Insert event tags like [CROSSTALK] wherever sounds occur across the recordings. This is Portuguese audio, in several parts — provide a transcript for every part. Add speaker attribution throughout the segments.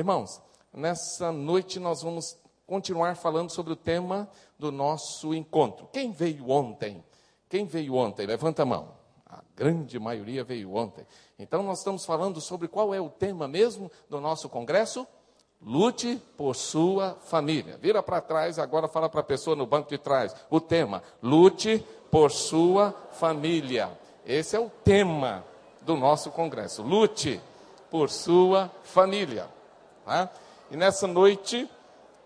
Speaker 1: Irmãos, nessa noite nós vamos continuar falando sobre o tema do nosso encontro. Quem veio ontem? Quem veio ontem? Levanta a mão. A grande maioria veio ontem. Então nós estamos falando sobre qual é o tema mesmo do nosso congresso? Lute por sua família. Vira para trás, agora fala para a pessoa no banco de trás. O tema: lute por sua família. Esse é o tema do nosso congresso. Lute por sua família. Tá? E nessa noite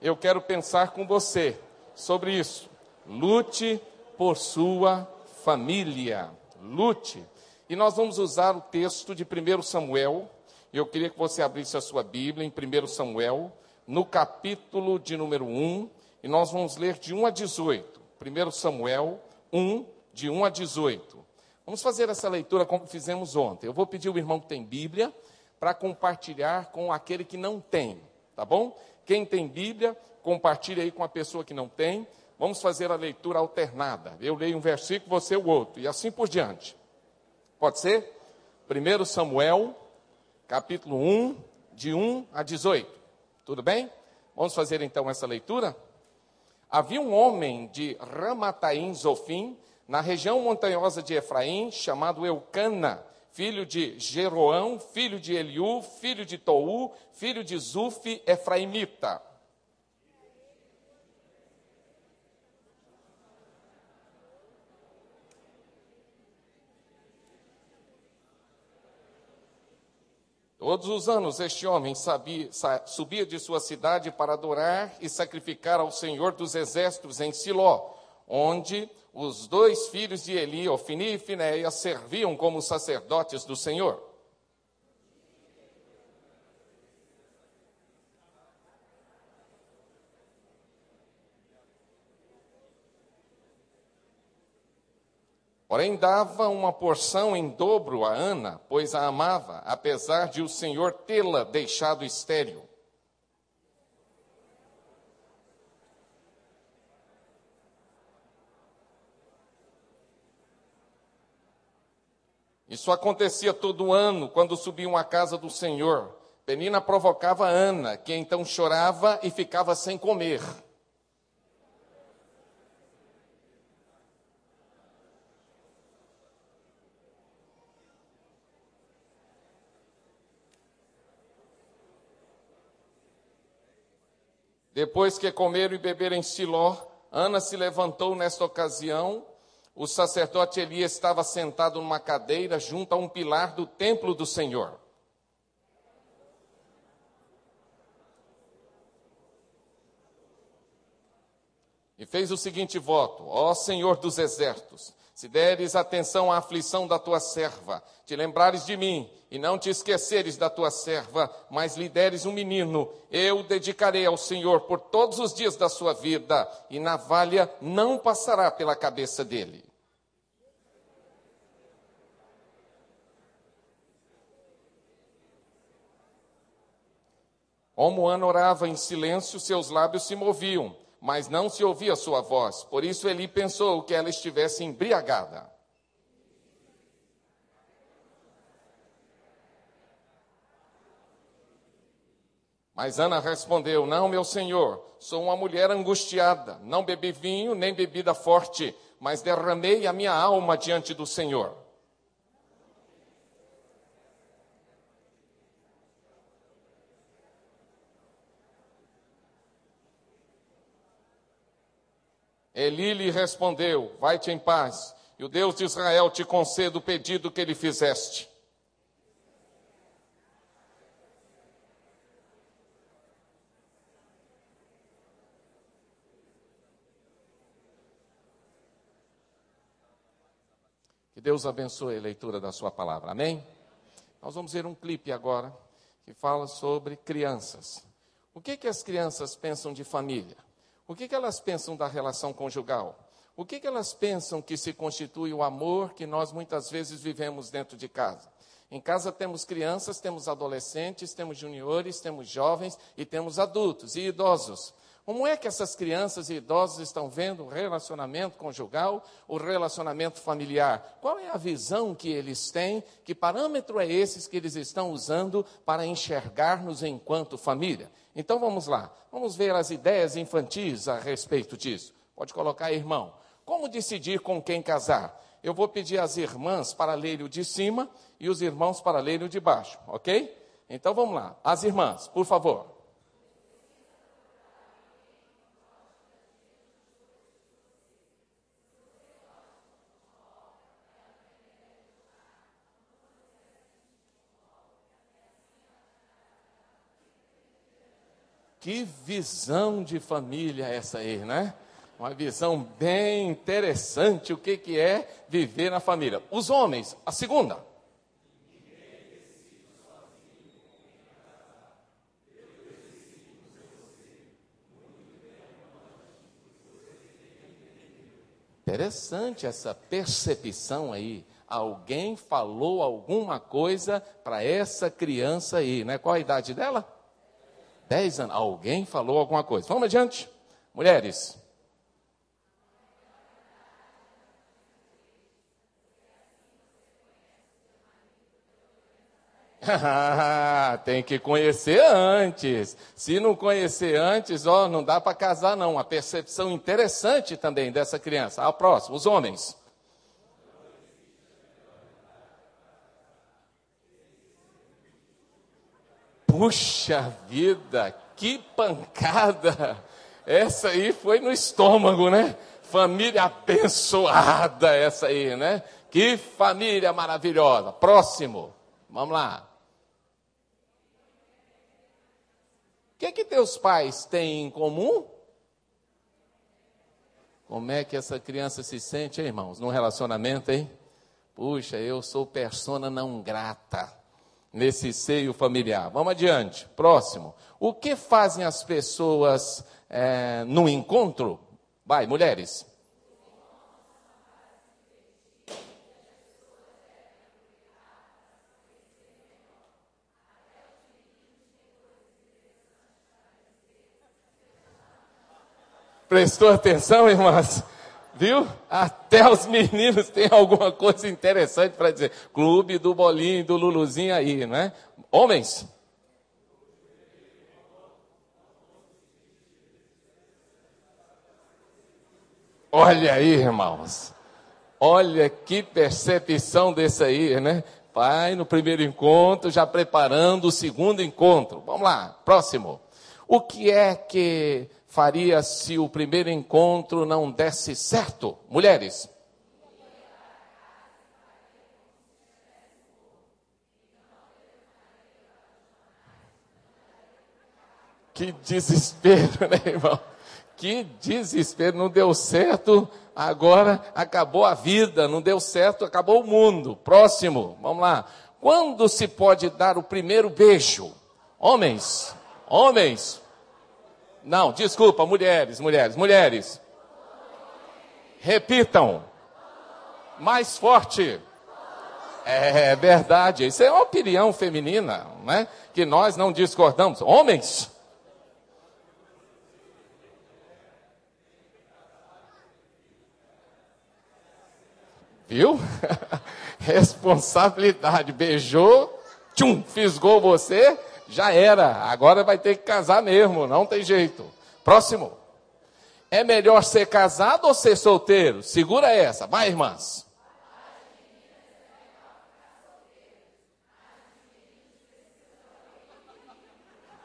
Speaker 1: eu quero pensar com você sobre isso. Lute por sua família. Lute. E nós vamos usar o texto de 1 Samuel. Eu queria que você abrisse a sua Bíblia em 1 Samuel, no capítulo de número 1, e nós vamos ler de 1 a 18. 1 Samuel 1, de 1 a 18. Vamos fazer essa leitura como fizemos ontem. Eu vou pedir ao irmão que tem Bíblia para compartilhar com aquele que não tem, tá bom? Quem tem Bíblia, compartilhe aí com a pessoa que não tem. Vamos fazer a leitura alternada. Eu leio um versículo, você o outro, e assim por diante. Pode ser? 1 Samuel, capítulo 1, de 1 a 18. Tudo bem? Vamos fazer então essa leitura? Havia um homem de Ramataim Zofim, na região montanhosa de Efraim, chamado Eucana, filho de Jeroão, filho de Eliú, filho de Tou, filho de Zuf, Efraimita. Todos os anos este homem sabia, subia de sua cidade para adorar e sacrificar ao Senhor dos Exércitos em Siló, onde os dois filhos de Eli, Ofini e Finéia, serviam como sacerdotes do Senhor. Porém, dava uma porção em dobro a Ana, pois a amava, apesar de o Senhor tê-la deixado estéril. Isso acontecia todo ano, quando subiam à casa do Senhor. Penina provocava Ana, que então chorava e ficava sem comer. Depois que comeram e beberam em Siló, Ana se levantou nesta ocasião o sacerdote Elias estava sentado numa cadeira junto a um pilar do templo do Senhor. E fez o seguinte voto: Ó Senhor dos exércitos, se deres atenção à aflição da tua serva, te lembrares de mim e não te esqueceres da tua serva, mas lhe deres um menino, eu dedicarei ao Senhor por todos os dias da sua vida, e navalha não passará pela cabeça dele. Como Ana orava em silêncio, seus lábios se moviam, mas não se ouvia sua voz. Por isso Eli pensou que ela estivesse embriagada. Mas Ana respondeu: Não, meu senhor, sou uma mulher angustiada. Não bebi vinho nem bebida forte, mas derramei a minha alma diante do Senhor. Eli lhe respondeu: Vai-te em paz, e o Deus de Israel te conceda o pedido que lhe fizeste. Que Deus abençoe a leitura da sua palavra. Amém? Nós vamos ver um clipe agora que fala sobre crianças. O que, que as crianças pensam de família? O que, que elas pensam da relação conjugal? O que, que elas pensam que se constitui o amor que nós muitas vezes vivemos dentro de casa? Em casa temos crianças, temos adolescentes, temos juniores, temos jovens e temos adultos e idosos. Como é que essas crianças e idosos estão vendo o relacionamento conjugal, o relacionamento familiar? Qual é a visão que eles têm? Que parâmetro é esses que eles estão usando para enxergar-nos enquanto família? Então vamos lá, vamos ver as ideias infantis a respeito disso. Pode colocar, irmão. Como decidir com quem casar? Eu vou pedir às irmãs para lerem o de cima e os irmãos para lerem o de baixo, ok? Então vamos lá. As irmãs, por favor. Que visão de família essa aí, né? Uma visão bem interessante o que, que é viver na família. Os homens, a segunda. Interessante essa percepção aí. Alguém falou alguma coisa para essa criança aí, né? Qual a idade dela? Dez anos. Alguém falou alguma coisa. Vamos adiante. Mulheres. [LAUGHS] tem que conhecer antes. Se não conhecer antes, ó, não dá para casar não. A percepção interessante também dessa criança. A próxima, os homens. Puxa vida, que pancada! Essa aí foi no estômago, né? Família abençoada essa aí, né? Que família maravilhosa. Próximo. Vamos lá. O que é que teus pais têm em comum? Como é que essa criança se sente, hein, irmãos, num relacionamento, hein? Puxa, eu sou persona não grata nesse seio familiar. Vamos adiante. Próximo. O que fazem as pessoas é, no encontro? Vai, mulheres. Prestou atenção, irmãs? Viu? Até os meninos têm alguma coisa interessante para dizer. Clube do Bolinho, do Luluzinho aí, né? Homens. Olha aí, irmãos. Olha que percepção desse aí, né? Pai, no primeiro encontro, já preparando o segundo encontro. Vamos lá, próximo. O que é que faria se o primeiro encontro não desse certo? Mulheres. Que desespero, [LAUGHS] né, irmão? Que desespero, não deu certo, agora acabou a vida, não deu certo, acabou o mundo. Próximo, vamos lá. Quando se pode dar o primeiro beijo? Homens, homens, não, desculpa, mulheres, mulheres, mulheres. Repitam. Mais forte. É verdade, isso é uma opinião feminina, né? Que nós não discordamos. Homens. Viu? [LAUGHS] Responsabilidade. Beijou, tchum, fisgou você, já era, agora vai ter que casar mesmo, não tem jeito. Próximo. É melhor ser casado ou ser solteiro? Segura essa, vai, irmãs.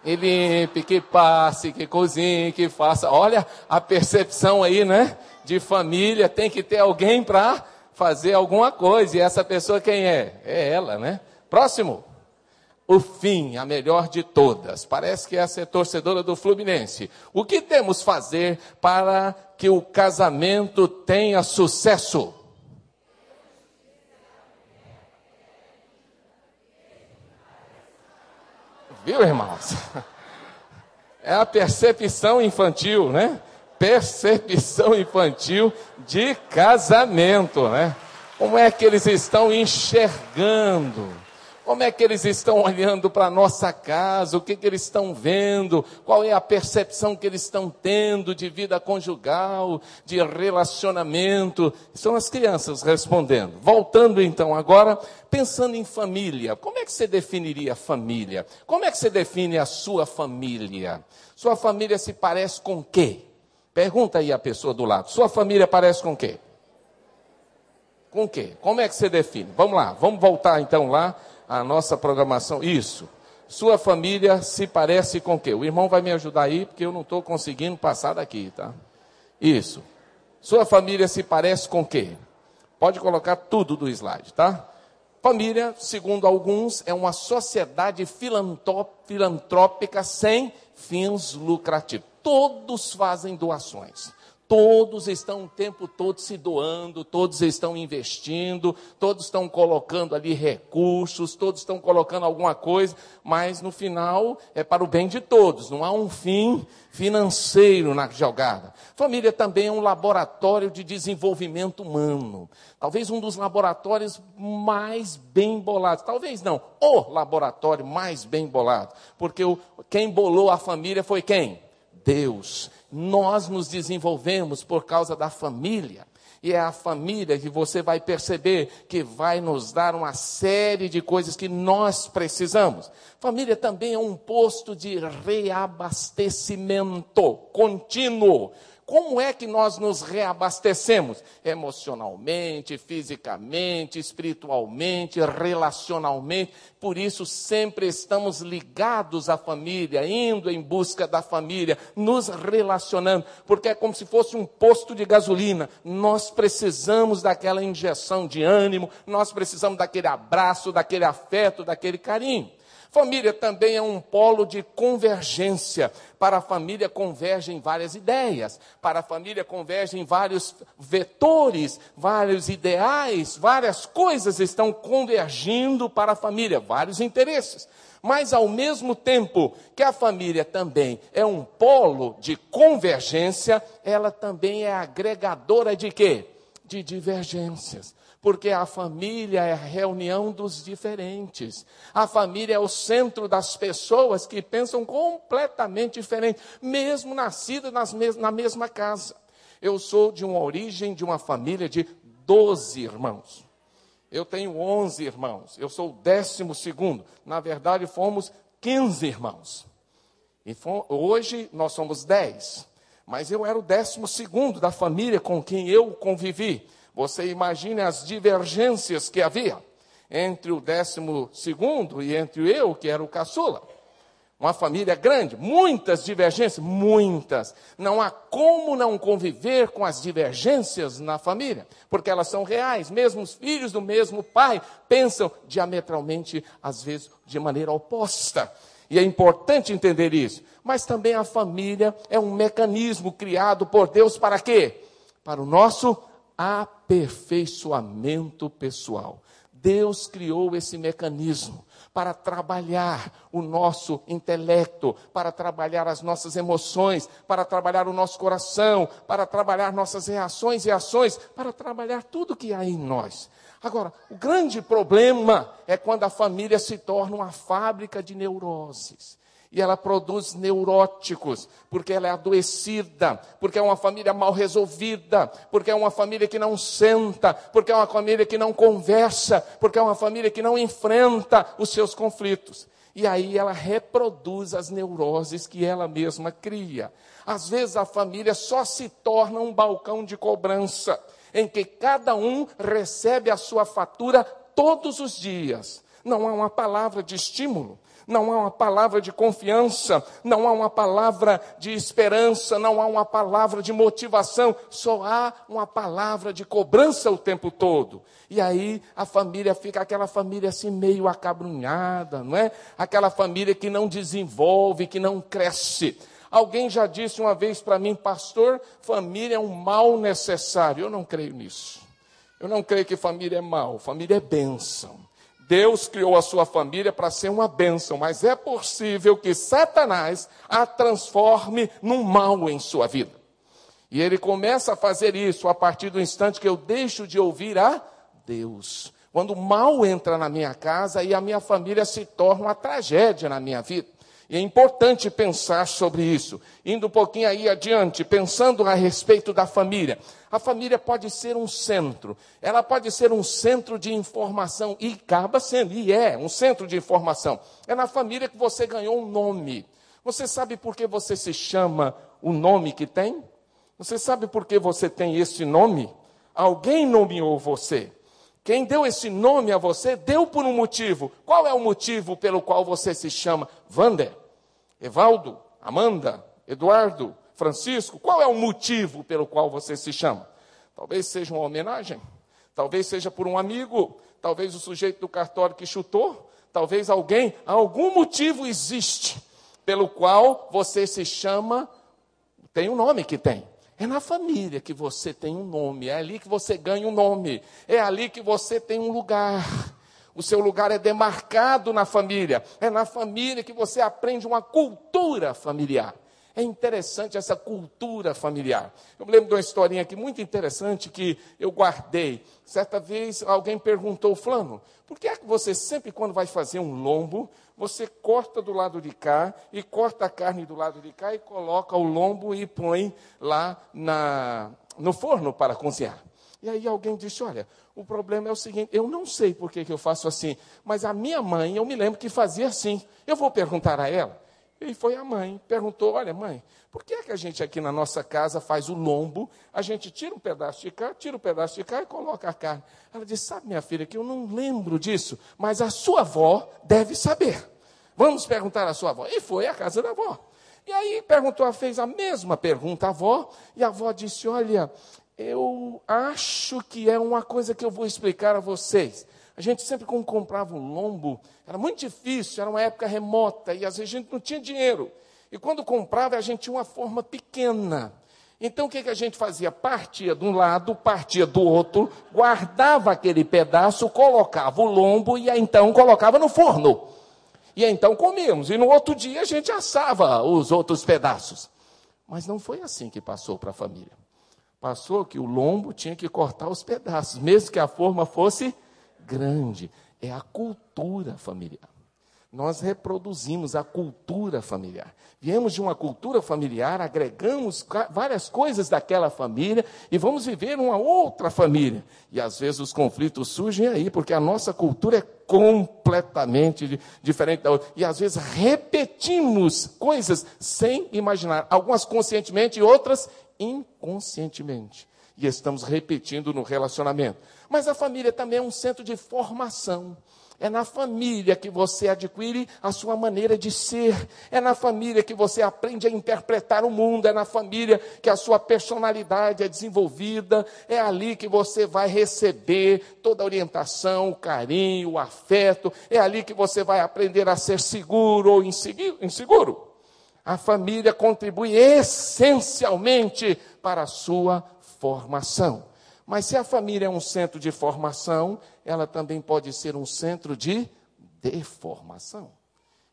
Speaker 1: Que limpe, que passe, que cozinhe, que faça. Olha a percepção aí, né? De família, tem que ter alguém para fazer alguma coisa. E essa pessoa quem é? É ela, né? Próximo o fim, a melhor de todas. Parece que essa é torcedora do Fluminense. O que temos fazer para que o casamento tenha sucesso? Viu, irmãos? É a percepção infantil, né? Percepção infantil de casamento, né? Como é que eles estão enxergando? Como é que eles estão olhando para a nossa casa? O que, que eles estão vendo? Qual é a percepção que eles estão tendo de vida conjugal, de relacionamento? São as crianças respondendo. Voltando então agora, pensando em família. Como é que você definiria família? Como é que você define a sua família? Sua família se parece com quê? Pergunta aí a pessoa do lado. Sua família parece com quê? Com quê? Como é que você define? Vamos lá, vamos voltar então lá à nossa programação. Isso. Sua família se parece com o quê? O irmão vai me ajudar aí, porque eu não estou conseguindo passar daqui, tá? Isso. Sua família se parece com o quê? Pode colocar tudo do slide, tá? Família, segundo alguns, é uma sociedade filantrópica sem fins lucrativos. Todos fazem doações. Todos estão o tempo todo se doando, todos estão investindo, todos estão colocando ali recursos, todos estão colocando alguma coisa, mas no final é para o bem de todos, não há um fim financeiro na jogada. Família também é um laboratório de desenvolvimento humano. Talvez um dos laboratórios mais bem bolados. Talvez não, o laboratório mais bem bolado. Porque quem bolou a família foi quem? Deus. Nós nos desenvolvemos por causa da família. E é a família que você vai perceber que vai nos dar uma série de coisas que nós precisamos. Família também é um posto de reabastecimento contínuo. Como é que nós nos reabastecemos? Emocionalmente, fisicamente, espiritualmente, relacionalmente. Por isso, sempre estamos ligados à família, indo em busca da família, nos relacionando, porque é como se fosse um posto de gasolina. Nós precisamos daquela injeção de ânimo, nós precisamos daquele abraço, daquele afeto, daquele carinho. Família também é um polo de convergência. Para a família convergem várias ideias, para a família convergem vários vetores, vários ideais, várias coisas estão convergindo para a família, vários interesses. Mas ao mesmo tempo que a família também é um polo de convergência, ela também é agregadora de quê? De divergências porque a família é a reunião dos diferentes. A família é o centro das pessoas que pensam completamente diferente, mesmo nascidas mes na mesma casa. Eu sou de uma origem de uma família de 12 irmãos. Eu tenho 11 irmãos. Eu sou o décimo segundo. Na verdade, fomos 15 irmãos. E hoje nós somos 10. Mas eu era o décimo segundo da família com quem eu convivi. Você imagine as divergências que havia entre o décimo segundo e entre eu, que era o caçula. Uma família grande, muitas divergências, muitas. Não há como não conviver com as divergências na família, porque elas são reais. Mesmo os filhos do mesmo pai pensam diametralmente, às vezes, de maneira oposta. E é importante entender isso. Mas também a família é um mecanismo criado por Deus para quê? Para o nosso aperfeiçoamento pessoal. Deus criou esse mecanismo para trabalhar o nosso intelecto, para trabalhar as nossas emoções, para trabalhar o nosso coração, para trabalhar nossas reações e ações, para trabalhar tudo que há em nós. Agora, o grande problema é quando a família se torna uma fábrica de neuroses e ela produz neuróticos, porque ela é adoecida, porque é uma família mal resolvida, porque é uma família que não senta, porque é uma família que não conversa, porque é uma família que não enfrenta os seus conflitos. E aí ela reproduz as neuroses que ela mesma cria. Às vezes a família só se torna um balcão de cobrança, em que cada um recebe a sua fatura todos os dias. Não há uma palavra de estímulo, não há uma palavra de confiança, não há uma palavra de esperança, não há uma palavra de motivação, só há uma palavra de cobrança o tempo todo. E aí a família fica aquela família assim meio acabrunhada, não é? Aquela família que não desenvolve, que não cresce. Alguém já disse uma vez para mim, pastor, família é um mal necessário. Eu não creio nisso. Eu não creio que família é mal, família é bênção. Deus criou a sua família para ser uma bênção, mas é possível que Satanás a transforme num mal em sua vida. E ele começa a fazer isso a partir do instante que eu deixo de ouvir a Deus. Quando o mal entra na minha casa e a minha família se torna uma tragédia na minha vida. E é importante pensar sobre isso. Indo um pouquinho aí adiante, pensando a respeito da família. A família pode ser um centro, ela pode ser um centro de informação, e acaba sendo, e é, um centro de informação. É na família que você ganhou um nome. Você sabe por que você se chama o nome que tem? Você sabe por que você tem esse nome? Alguém nomeou você. Quem deu esse nome a você, deu por um motivo. Qual é o motivo pelo qual você se chama Vander, Evaldo, Amanda, Eduardo, Francisco? Qual é o motivo pelo qual você se chama? Talvez seja uma homenagem, talvez seja por um amigo, talvez o sujeito do cartório que chutou, talvez alguém, algum motivo existe pelo qual você se chama, tem um nome que tem. É na família que você tem um nome, é ali que você ganha um nome, é ali que você tem um lugar. O seu lugar é demarcado na família, é na família que você aprende uma cultura familiar. É interessante essa cultura familiar. Eu me lembro de uma historinha aqui muito interessante que eu guardei. Certa vez alguém perguntou, Flano, por que é que você sempre, quando vai fazer um lombo, você corta do lado de cá e corta a carne do lado de cá e coloca o lombo e põe lá na, no forno para cozinhar? E aí alguém disse: Olha, o problema é o seguinte, eu não sei por que, que eu faço assim, mas a minha mãe, eu me lembro que fazia assim. Eu vou perguntar a ela. E foi a mãe, perguntou: Olha, mãe, por que é que a gente aqui na nossa casa faz o lombo? A gente tira um pedaço de cá, tira um pedaço de cá e coloca a carne. Ela disse: Sabe, minha filha, que eu não lembro disso, mas a sua avó deve saber. Vamos perguntar à sua avó. E foi à casa da avó. E aí perguntou, fez a mesma pergunta à avó, e a avó disse: Olha, eu acho que é uma coisa que eu vou explicar a vocês. A gente sempre, quando comprava um lombo, era muito difícil, era uma época remota, e às vezes a gente não tinha dinheiro. E quando comprava, a gente tinha uma forma pequena. Então o que, que a gente fazia? Partia de um lado, partia do outro, guardava aquele pedaço, colocava o lombo e então colocava no forno. E então comíamos. E no outro dia a gente assava os outros pedaços. Mas não foi assim que passou para a família. Passou que o lombo tinha que cortar os pedaços, mesmo que a forma fosse grande, é a cultura familiar. Nós reproduzimos a cultura familiar. Viemos de uma cultura familiar, agregamos várias coisas daquela família e vamos viver uma outra família. E às vezes os conflitos surgem aí, porque a nossa cultura é completamente diferente da outra. E às vezes repetimos coisas sem imaginar, algumas conscientemente e outras inconscientemente e estamos repetindo no relacionamento. Mas a família também é um centro de formação. É na família que você adquire a sua maneira de ser. É na família que você aprende a interpretar o mundo. É na família que a sua personalidade é desenvolvida. É ali que você vai receber toda a orientação, o carinho, o afeto. É ali que você vai aprender a ser seguro ou inseguro. A família contribui essencialmente para a sua formação. Mas se a família é um centro de formação, ela também pode ser um centro de deformação.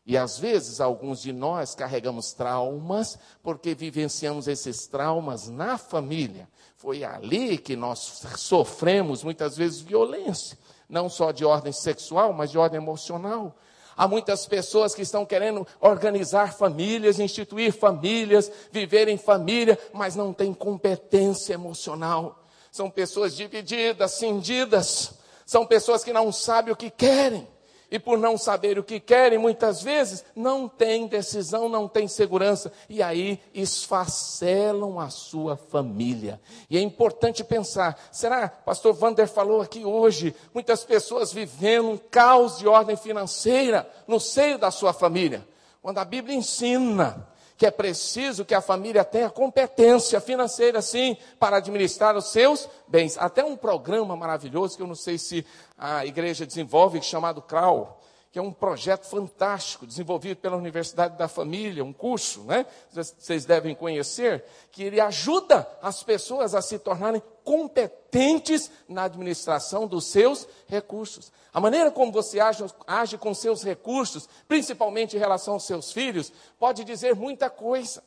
Speaker 1: E às vezes alguns de nós carregamos traumas porque vivenciamos esses traumas na família. Foi ali que nós sofremos muitas vezes violência, não só de ordem sexual, mas de ordem emocional. Há muitas pessoas que estão querendo organizar famílias, instituir famílias, viver em família, mas não têm competência emocional. São pessoas divididas, cindidas. São pessoas que não sabem o que querem e por não saber o que querem, muitas vezes não têm decisão, não têm segurança, e aí esfacelam a sua família. E é importante pensar: será, pastor Vander falou aqui hoje, muitas pessoas vivendo um caos de ordem financeira no seio da sua família, quando a Bíblia ensina que é preciso que a família tenha competência financeira, sim, para administrar os seus bens. Até um programa maravilhoso que eu não sei se a igreja desenvolve, chamado CRAU, que é um projeto fantástico, desenvolvido pela Universidade da Família, um curso, né? Vocês devem conhecer, que ele ajuda as pessoas a se tornarem competentes na administração dos seus recursos. A maneira como você age, age com seus recursos, principalmente em relação aos seus filhos, pode dizer muita coisa.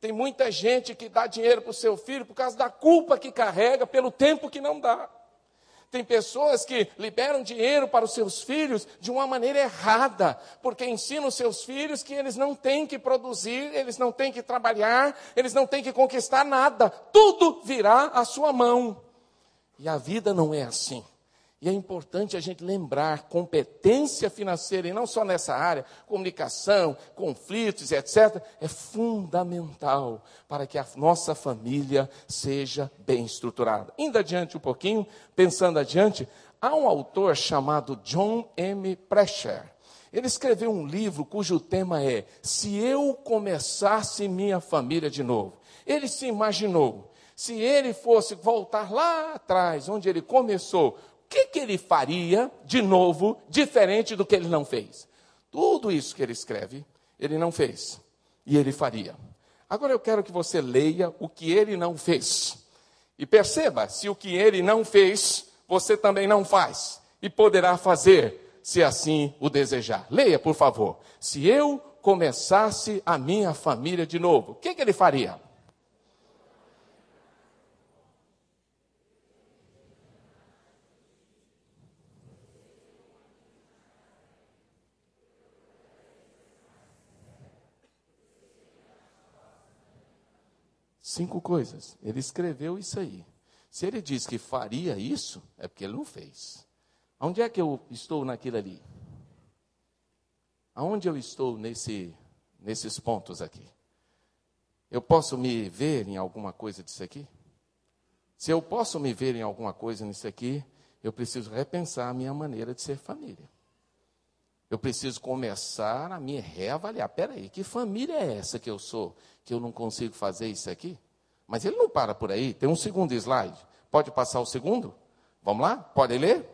Speaker 1: Tem muita gente que dá dinheiro para o seu filho por causa da culpa que carrega pelo tempo que não dá. Tem pessoas que liberam dinheiro para os seus filhos de uma maneira errada, porque ensinam os seus filhos que eles não têm que produzir, eles não têm que trabalhar, eles não têm que conquistar nada, tudo virá à sua mão. E a vida não é assim. E é importante a gente lembrar, competência financeira, e não só nessa área, comunicação, conflitos, etc., é fundamental para que a nossa família seja bem estruturada. Indo adiante um pouquinho, pensando adiante, há um autor chamado John M. Precher. Ele escreveu um livro cujo tema é Se Eu Começasse Minha Família de Novo. Ele se imaginou, se ele fosse voltar lá atrás, onde ele começou, que, que ele faria de novo, diferente do que ele não fez? Tudo isso que ele escreve, ele não fez. E ele faria. Agora eu quero que você leia o que ele não fez. E perceba, se o que ele não fez, você também não faz. E poderá fazer, se assim o desejar. Leia, por favor. Se eu começasse a minha família de novo, o que, que ele faria? Cinco coisas. Ele escreveu isso aí. Se ele diz que faria isso, é porque ele não fez. Onde é que eu estou naquilo ali? Aonde eu estou nesse, nesses pontos aqui? Eu posso me ver em alguma coisa disso aqui? Se eu posso me ver em alguma coisa nisso aqui, eu preciso repensar a minha maneira de ser família. Eu preciso começar a me reavaliar. Peraí, que família é essa que eu sou, que eu não consigo fazer isso aqui? Mas ele não para por aí. Tem um segundo slide. Pode passar o segundo? Vamos lá? Pode ler?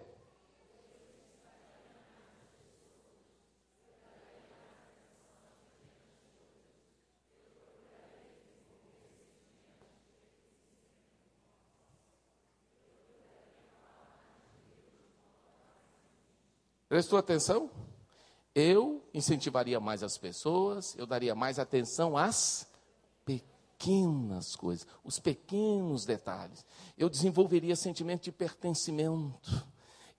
Speaker 1: Prestou atenção? Eu incentivaria mais as pessoas, eu daria mais atenção às pequenas coisas, os pequenos detalhes. Eu desenvolveria sentimento de pertencimento.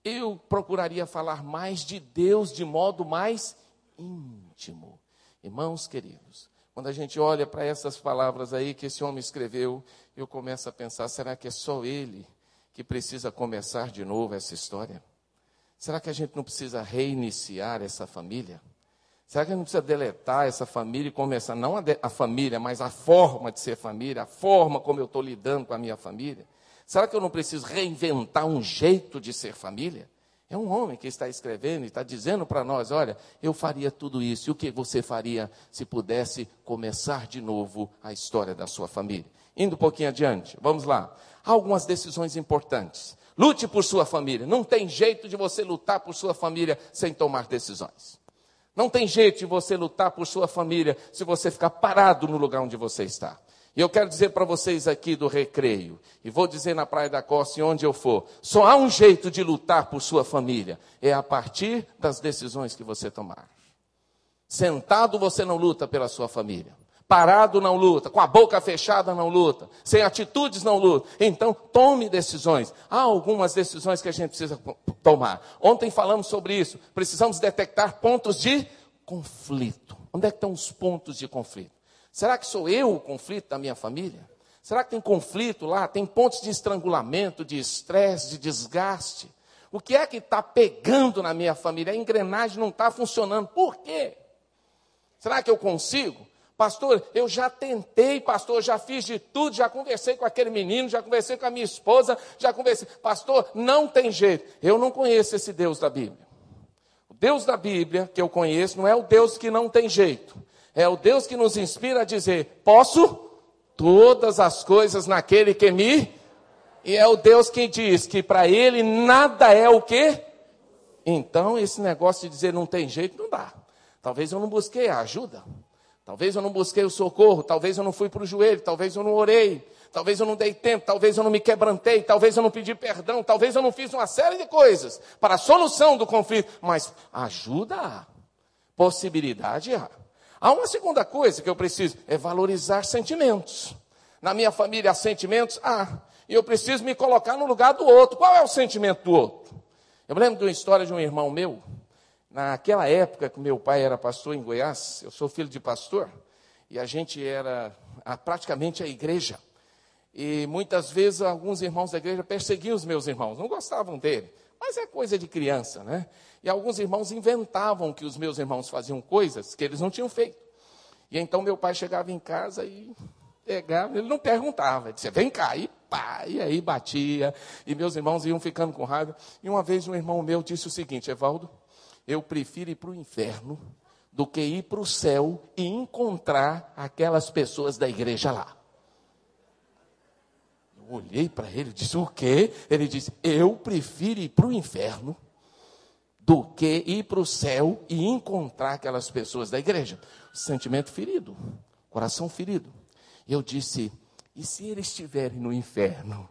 Speaker 1: Eu procuraria falar mais de Deus de modo mais íntimo. Irmãos queridos, quando a gente olha para essas palavras aí que esse homem escreveu, eu começo a pensar: será que é só ele que precisa começar de novo essa história? Será que a gente não precisa reiniciar essa família? Será que a gente precisa deletar essa família e começar, não a, de, a família, mas a forma de ser família, a forma como eu estou lidando com a minha família? Será que eu não preciso reinventar um jeito de ser família? É um homem que está escrevendo e está dizendo para nós: olha, eu faria tudo isso. E o que você faria se pudesse começar de novo a história da sua família? Indo um pouquinho adiante, vamos lá. Há algumas decisões importantes. Lute por sua família. Não tem jeito de você lutar por sua família sem tomar decisões. Não tem jeito de você lutar por sua família se você ficar parado no lugar onde você está. E eu quero dizer para vocês aqui do recreio, e vou dizer na Praia da Costa e onde eu for, só há um jeito de lutar por sua família, é a partir das decisões que você tomar. Sentado você não luta pela sua família. Parado não luta, com a boca fechada não luta, sem atitudes não luta. Então, tome decisões. Há algumas decisões que a gente precisa tomar. Ontem falamos sobre isso. Precisamos detectar pontos de conflito. Onde é que estão os pontos de conflito? Será que sou eu o conflito da minha família? Será que tem conflito lá? Tem pontos de estrangulamento, de estresse, de desgaste? O que é que está pegando na minha família? A engrenagem não está funcionando. Por quê? Será que eu consigo? Pastor, eu já tentei, pastor, já fiz de tudo, já conversei com aquele menino, já conversei com a minha esposa, já conversei. Pastor, não tem jeito. Eu não conheço esse Deus da Bíblia. O Deus da Bíblia que eu conheço não é o Deus que não tem jeito. É o Deus que nos inspira a dizer: posso todas as coisas naquele que me. E é o Deus que diz que para ele nada é o quê? Então, esse negócio de dizer não tem jeito, não dá. Talvez eu não busquei a ajuda. Talvez eu não busquei o socorro, talvez eu não fui para o joelho, talvez eu não orei, talvez eu não dei tempo, talvez eu não me quebrantei, talvez eu não pedi perdão, talvez eu não fiz uma série de coisas para a solução do conflito, mas ajuda há, possibilidade há. Há uma segunda coisa que eu preciso, é valorizar sentimentos. Na minha família há sentimentos? Ah, E eu preciso me colocar no lugar do outro. Qual é o sentimento do outro? Eu me lembro de uma história de um irmão meu, naquela época que meu pai era pastor em Goiás, eu sou filho de pastor, e a gente era a, praticamente a igreja. E muitas vezes alguns irmãos da igreja perseguiam os meus irmãos, não gostavam dele. Mas é coisa de criança, né? E alguns irmãos inventavam que os meus irmãos faziam coisas que eles não tinham feito. E então meu pai chegava em casa e pegava, ele não perguntava, ele dizia, vem cá, e pá, e aí batia, e meus irmãos iam ficando com raiva. E uma vez um irmão meu disse o seguinte, Evaldo, eu prefiro ir para o inferno do que ir para o céu e encontrar aquelas pessoas da igreja lá olhei para ele e disse: O quê? Ele disse: Eu prefiro ir para o inferno do que ir para o céu e encontrar aquelas pessoas da igreja. Sentimento ferido, coração ferido. Eu disse: E se eles estiverem no inferno?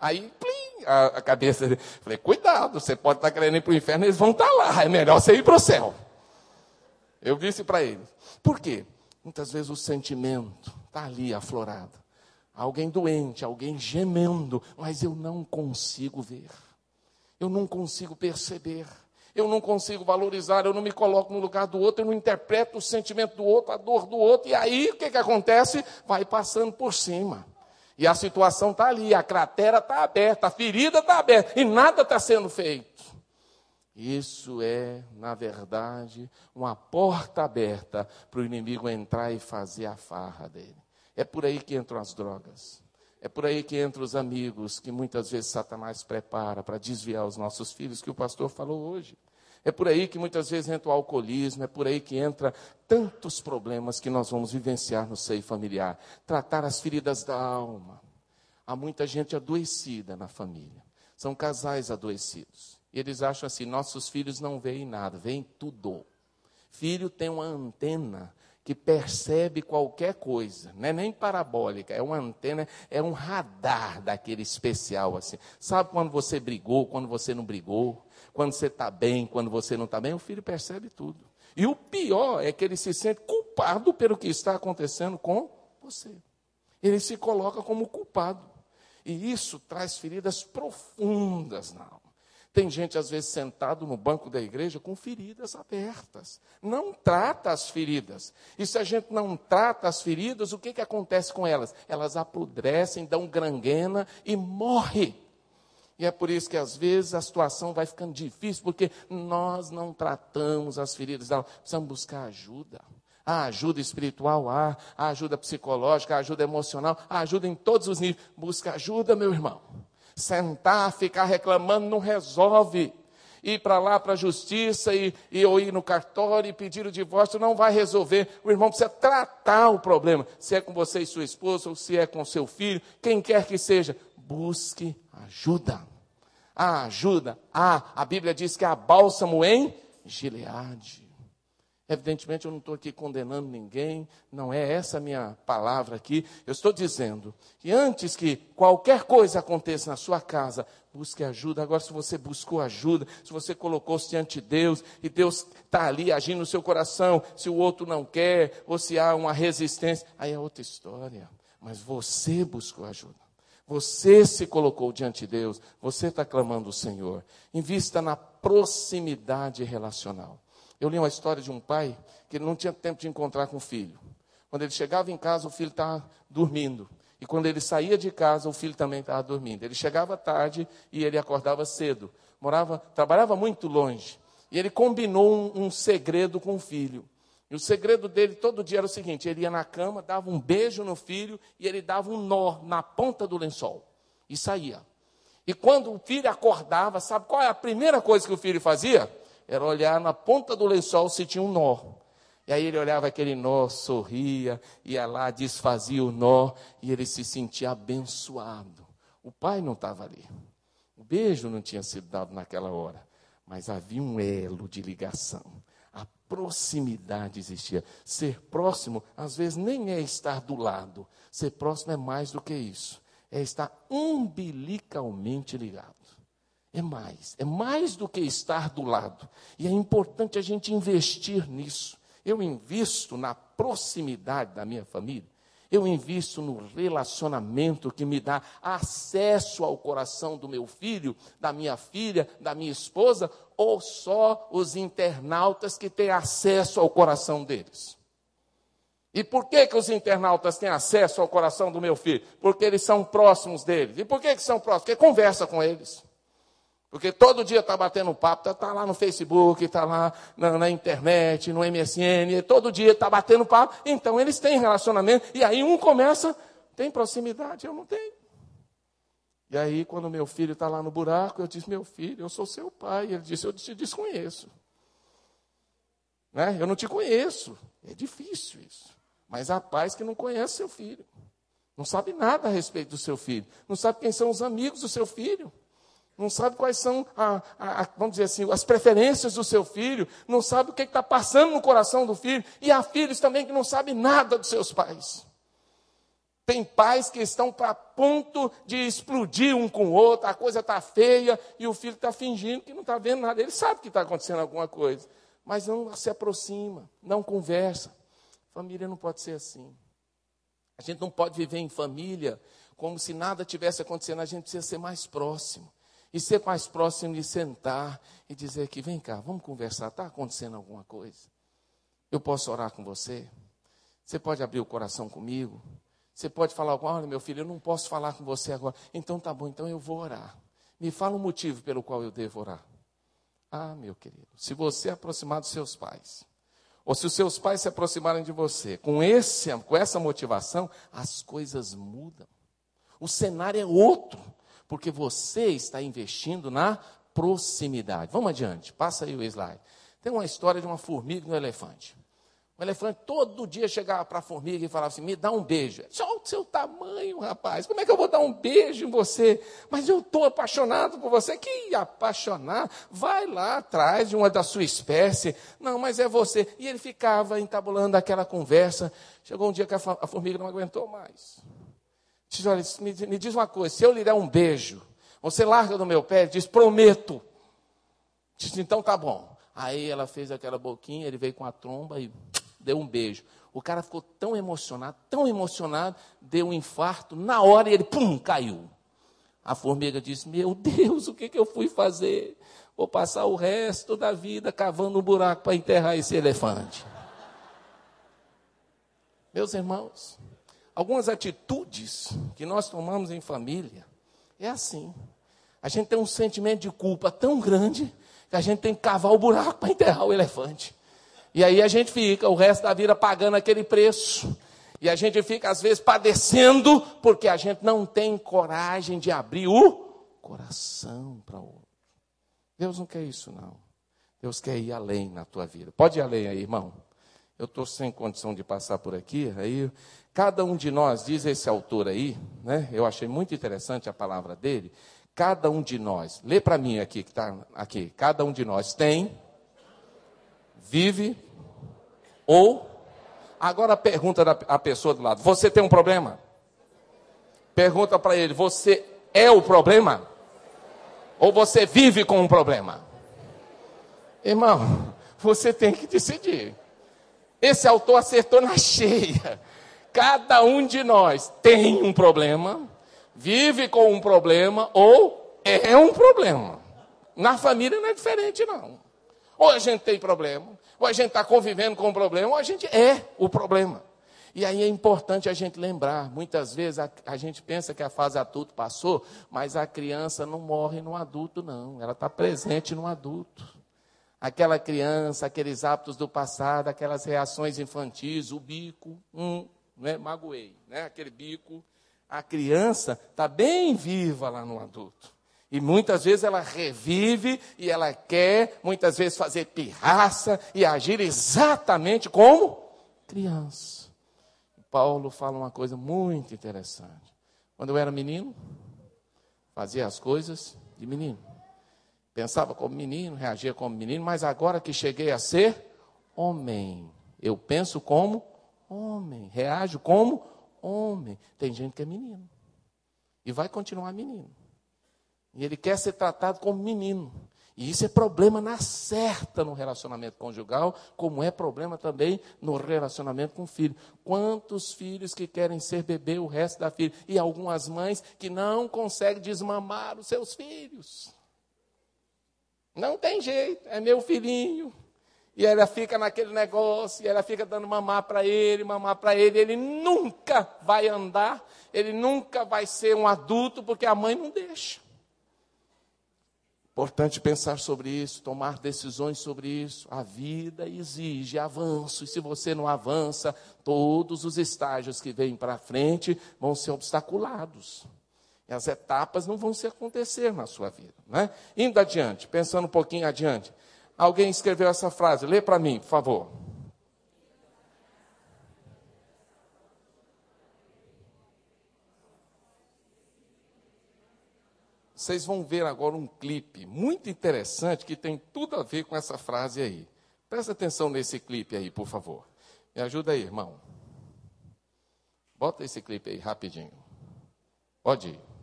Speaker 1: Aí, plim, a, cabeça dele. Falei: Cuidado, você pode estar querendo ir para o inferno, eles vão estar lá. É melhor você ir para o céu. Eu disse para ele: Por quê? Muitas vezes o sentimento está ali aflorado alguém doente, alguém gemendo, mas eu não consigo ver, eu não consigo perceber, eu não consigo valorizar, eu não me coloco no lugar do outro, eu não interpreto o sentimento do outro, a dor do outro, e aí o que, que acontece? Vai passando por cima. E a situação está ali, a cratera está aberta, a ferida está aberta, e nada está sendo feito. Isso é, na verdade, uma porta aberta para o inimigo entrar e fazer a farra dele. É por aí que entram as drogas. É por aí que entram os amigos que muitas vezes Satanás prepara para desviar os nossos filhos, que o pastor falou hoje. É por aí que muitas vezes entra o alcoolismo, é por aí que entra tantos problemas que nós vamos vivenciar no seio familiar. Tratar as feridas da alma. Há muita gente adoecida na família. São casais adoecidos. E eles acham assim: nossos filhos não veem nada, veem tudo. Filho tem uma antena que percebe qualquer coisa, não é nem parabólica, é uma antena, é um radar daquele especial assim. Sabe quando você brigou, quando você não brigou, quando você está bem, quando você não está bem, o filho percebe tudo. E o pior é que ele se sente culpado pelo que está acontecendo com você. Ele se coloca como culpado. E isso traz feridas profundas na alma. Tem gente, às vezes, sentado no banco da igreja com feridas abertas. Não trata as feridas. E se a gente não trata as feridas, o que, que acontece com elas? Elas apodrecem, dão granguena e morrem. E é por isso que, às vezes, a situação vai ficando difícil, porque nós não tratamos as feridas. Precisamos buscar ajuda. A ajuda espiritual há, a ajuda psicológica, a ajuda emocional, a ajuda em todos os níveis. Busca ajuda, meu irmão. Sentar, ficar reclamando não resolve. Ir para lá para a justiça e, e, ou ir no cartório e pedir o divórcio não vai resolver. O irmão precisa tratar o problema. Se é com você e sua esposa, ou se é com seu filho, quem quer que seja, busque ajuda. A ajuda. Ah, a Bíblia diz que há bálsamo em Gileade. Evidentemente, eu não estou aqui condenando ninguém, não é essa a minha palavra aqui. Eu estou dizendo que antes que qualquer coisa aconteça na sua casa, busque ajuda. Agora, se você buscou ajuda, se você colocou-se diante de Deus e Deus está ali agindo no seu coração, se o outro não quer, ou se há uma resistência, aí é outra história. Mas você buscou ajuda. Você se colocou diante de Deus, você está clamando o Senhor. Invista na proximidade relacional. Eu li uma história de um pai que não tinha tempo de encontrar com o filho. Quando ele chegava em casa, o filho estava dormindo. E quando ele saía de casa, o filho também estava dormindo. Ele chegava tarde e ele acordava cedo. Morava, trabalhava muito longe. E ele combinou um, um segredo com o filho. E o segredo dele todo dia era o seguinte: ele ia na cama, dava um beijo no filho e ele dava um nó na ponta do lençol. E saía. E quando o filho acordava, sabe qual é a primeira coisa que o filho fazia? era olhar na ponta do lençol se tinha um nó. E aí ele olhava aquele nó, sorria, ia lá, desfazia o nó, e ele se sentia abençoado. O pai não estava ali. O beijo não tinha sido dado naquela hora, mas havia um elo de ligação. Proximidade existia. Ser próximo, às vezes, nem é estar do lado. Ser próximo é mais do que isso. É estar umbilicalmente ligado. É mais, é mais do que estar do lado. E é importante a gente investir nisso. Eu invisto na proximidade da minha família. Eu invisto no relacionamento que me dá acesso ao coração do meu filho, da minha filha, da minha esposa, ou só os internautas que têm acesso ao coração deles? E por que, que os internautas têm acesso ao coração do meu filho? Porque eles são próximos deles. E por que, que são próximos? Porque conversa com eles. Porque todo dia está batendo papo, está tá lá no Facebook, está lá na, na, internet, no MSN, todo dia está batendo papo. Então eles têm relacionamento. E aí um começa, tem proximidade, eu não tenho. E aí, quando meu filho está lá no buraco, eu disse: Meu filho, eu sou seu pai. Ele disse: Eu te desconheço. Né? Eu não te conheço. É difícil isso. Mas há pais que não conhecem seu filho. Não sabe nada a respeito do seu filho. Não sabe quem são os amigos do seu filho não sabe quais são, a, a, a, vamos dizer assim, as preferências do seu filho, não sabe o que está passando no coração do filho, e há filhos também que não sabem nada dos seus pais. Tem pais que estão para ponto de explodir um com o outro, a coisa está feia, e o filho está fingindo que não está vendo nada. Ele sabe que está acontecendo alguma coisa, mas não se aproxima, não conversa. Família não pode ser assim. A gente não pode viver em família como se nada tivesse acontecendo, a gente precisa ser mais próximo e ser mais próximo de sentar e dizer que vem cá, vamos conversar, está acontecendo alguma coisa? Eu posso orar com você? Você pode abrir o coração comigo? Você pode falar, olha meu filho, eu não posso falar com você agora. Então tá bom, então eu vou orar. Me fala o motivo pelo qual eu devo orar. Ah, meu querido, se você aproximar dos seus pais, ou se os seus pais se aproximarem de você, com, esse, com essa motivação, as coisas mudam. O cenário é outro porque você está investindo na proximidade. Vamos adiante, passa aí o slide. Tem uma história de uma formiga e um elefante. O elefante todo dia chegava para a formiga e falava assim: me dá um beijo. Só o seu tamanho, rapaz. Como é que eu vou dar um beijo em você? Mas eu estou apaixonado por você. Que apaixonar? Vai lá atrás de uma da sua espécie. Não, mas é você. E ele ficava entabulando aquela conversa. Chegou um dia que a formiga não aguentou mais. Me, me diz uma coisa, se eu lhe der um beijo, você larga do meu pé? Diz, prometo. Diz, então tá bom. Aí ela fez aquela boquinha, ele veio com a tromba e deu um beijo. O cara ficou tão emocionado, tão emocionado, deu um infarto, na hora ele, pum, caiu. A formiga disse: Meu Deus, o que, que eu fui fazer? Vou passar o resto da vida cavando um buraco para enterrar esse elefante. Meus irmãos, algumas atitudes que nós tomamos em família, é assim. A gente tem um sentimento de culpa tão grande que a gente tem que cavar o buraco para enterrar o elefante. E aí a gente fica o resto da vida pagando aquele preço. E a gente fica, às vezes, padecendo porque a gente não tem coragem de abrir o coração para o outro. Deus não quer isso, não. Deus quer ir além na tua vida. Pode ir além aí, irmão. Eu estou sem condição de passar por aqui, aí Cada um de nós, diz esse autor aí, né? Eu achei muito interessante a palavra dele. Cada um de nós, lê para mim aqui que está aqui. Cada um de nós tem, vive ou. Agora pergunta da pessoa do lado: Você tem um problema? Pergunta para ele: Você é o problema? Ou você vive com um problema? Irmão, você tem que decidir. Esse autor acertou na [LAUGHS] cheia. Cada um de nós tem um problema, vive com um problema ou é um problema. Na família não é diferente, não. Ou a gente tem problema, ou a gente está convivendo com um problema, ou a gente é o problema. E aí é importante a gente lembrar, muitas vezes a, a, gente pensa que a fase adulto passou, mas a criança não morre no adulto, não. Ela está presente no adulto. Aquela criança, aqueles hábitos do passado, aquelas reações infantis, o bico, um, né? magoei, né? aquele bico. A criança está bem viva lá no adulto. E muitas vezes ela revive e ela quer, muitas vezes, fazer pirraça e agir exatamente como criança. Paulo fala uma coisa muito interessante. Quando eu era menino, fazia as coisas de menino. Pensava como menino, reagia como menino, mas agora que cheguei a ser homem, eu penso como homem, reage como homem. Tem gente que é menino e vai continuar menino. E ele quer ser tratado como menino. E isso é problema na certa no relacionamento conjugal, como é problema também no relacionamento com o filho. Quantos filhos que querem ser bebê o resto da vida? E algumas mães que não conseguem desmamar os seus filhos. Não tem jeito, é meu filhinho. E ela fica naquele negócio, e ela fica dando mamar para ele, mamar para ele. Ele nunca vai andar, ele nunca vai ser um adulto, porque a mãe não deixa. Importante pensar sobre isso, tomar decisões sobre isso. A vida exige avanço, e se você não avança, todos os estágios que vêm para frente vão ser obstaculados. E as etapas não vão se acontecer na sua vida. Né? Indo adiante, pensando um pouquinho adiante. Alguém escreveu essa frase, lê para mim, por favor. Vocês vão ver agora um clipe muito interessante que tem tudo a ver com essa frase aí. Presta atenção nesse clipe aí, por favor. Me ajuda aí, irmão. Bota esse clipe aí rapidinho. Pode ir.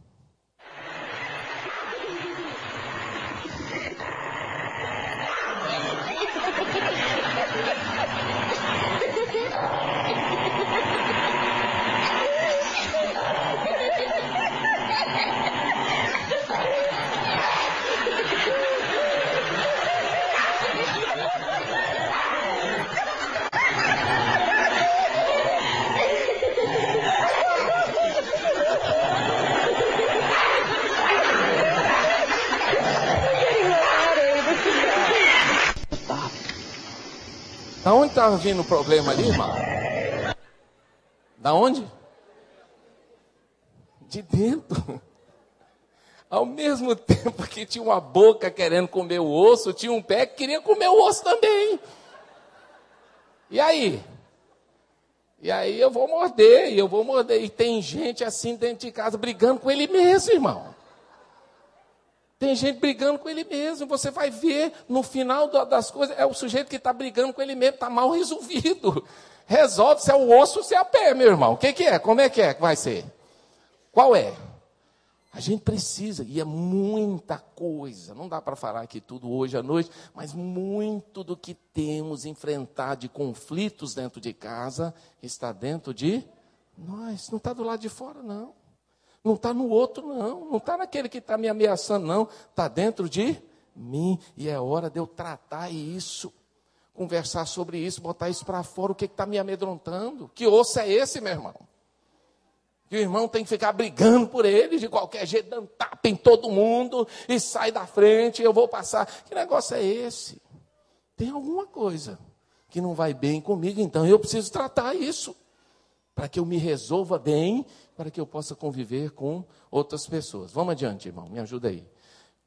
Speaker 1: Onde estava vindo o problema ali, irmão? Da onde? De dentro. Ao mesmo [LAUGHS] tempo que tinha uma boca querendo comer o osso, tinha um pé que queria comer o osso também. E aí? E aí eu vou morder, e eu vou morder. E tem gente assim dentro de casa brigando com ele mesmo, irmão. Tem gente brigando com ele mesmo. Você vai ver no final das coisas, é o sujeito que está brigando com ele mesmo, está mal resolvido. [LAUGHS] Resolve se é o osso ou se é a pé, meu irmão. O que, que é? Como é que é que vai ser? Qual é? A gente precisa, e é muita coisa, não dá para falar aqui tudo hoje à noite, mas muito do que temos enfrentado de conflitos dentro de casa está dentro de nós, não está do lado de fora, não. Não está no outro, não. Não está naquele que está me ameaçando, não. Está dentro de mim. E é hora de eu tratar isso. Conversar sobre isso, botar isso para fora. O que está me amedrontando? Que osso é esse, meu irmão? Que o irmão tem que ficar brigando por ele de qualquer jeito, dando tapa em todo mundo e sai da frente, eu vou passar. Que negócio é esse? Tem alguma coisa que não vai bem comigo, então eu preciso tratar isso para que eu me resolva bem, para que eu possa conviver com outras pessoas. Vamos adiante, irmão, me ajuda aí.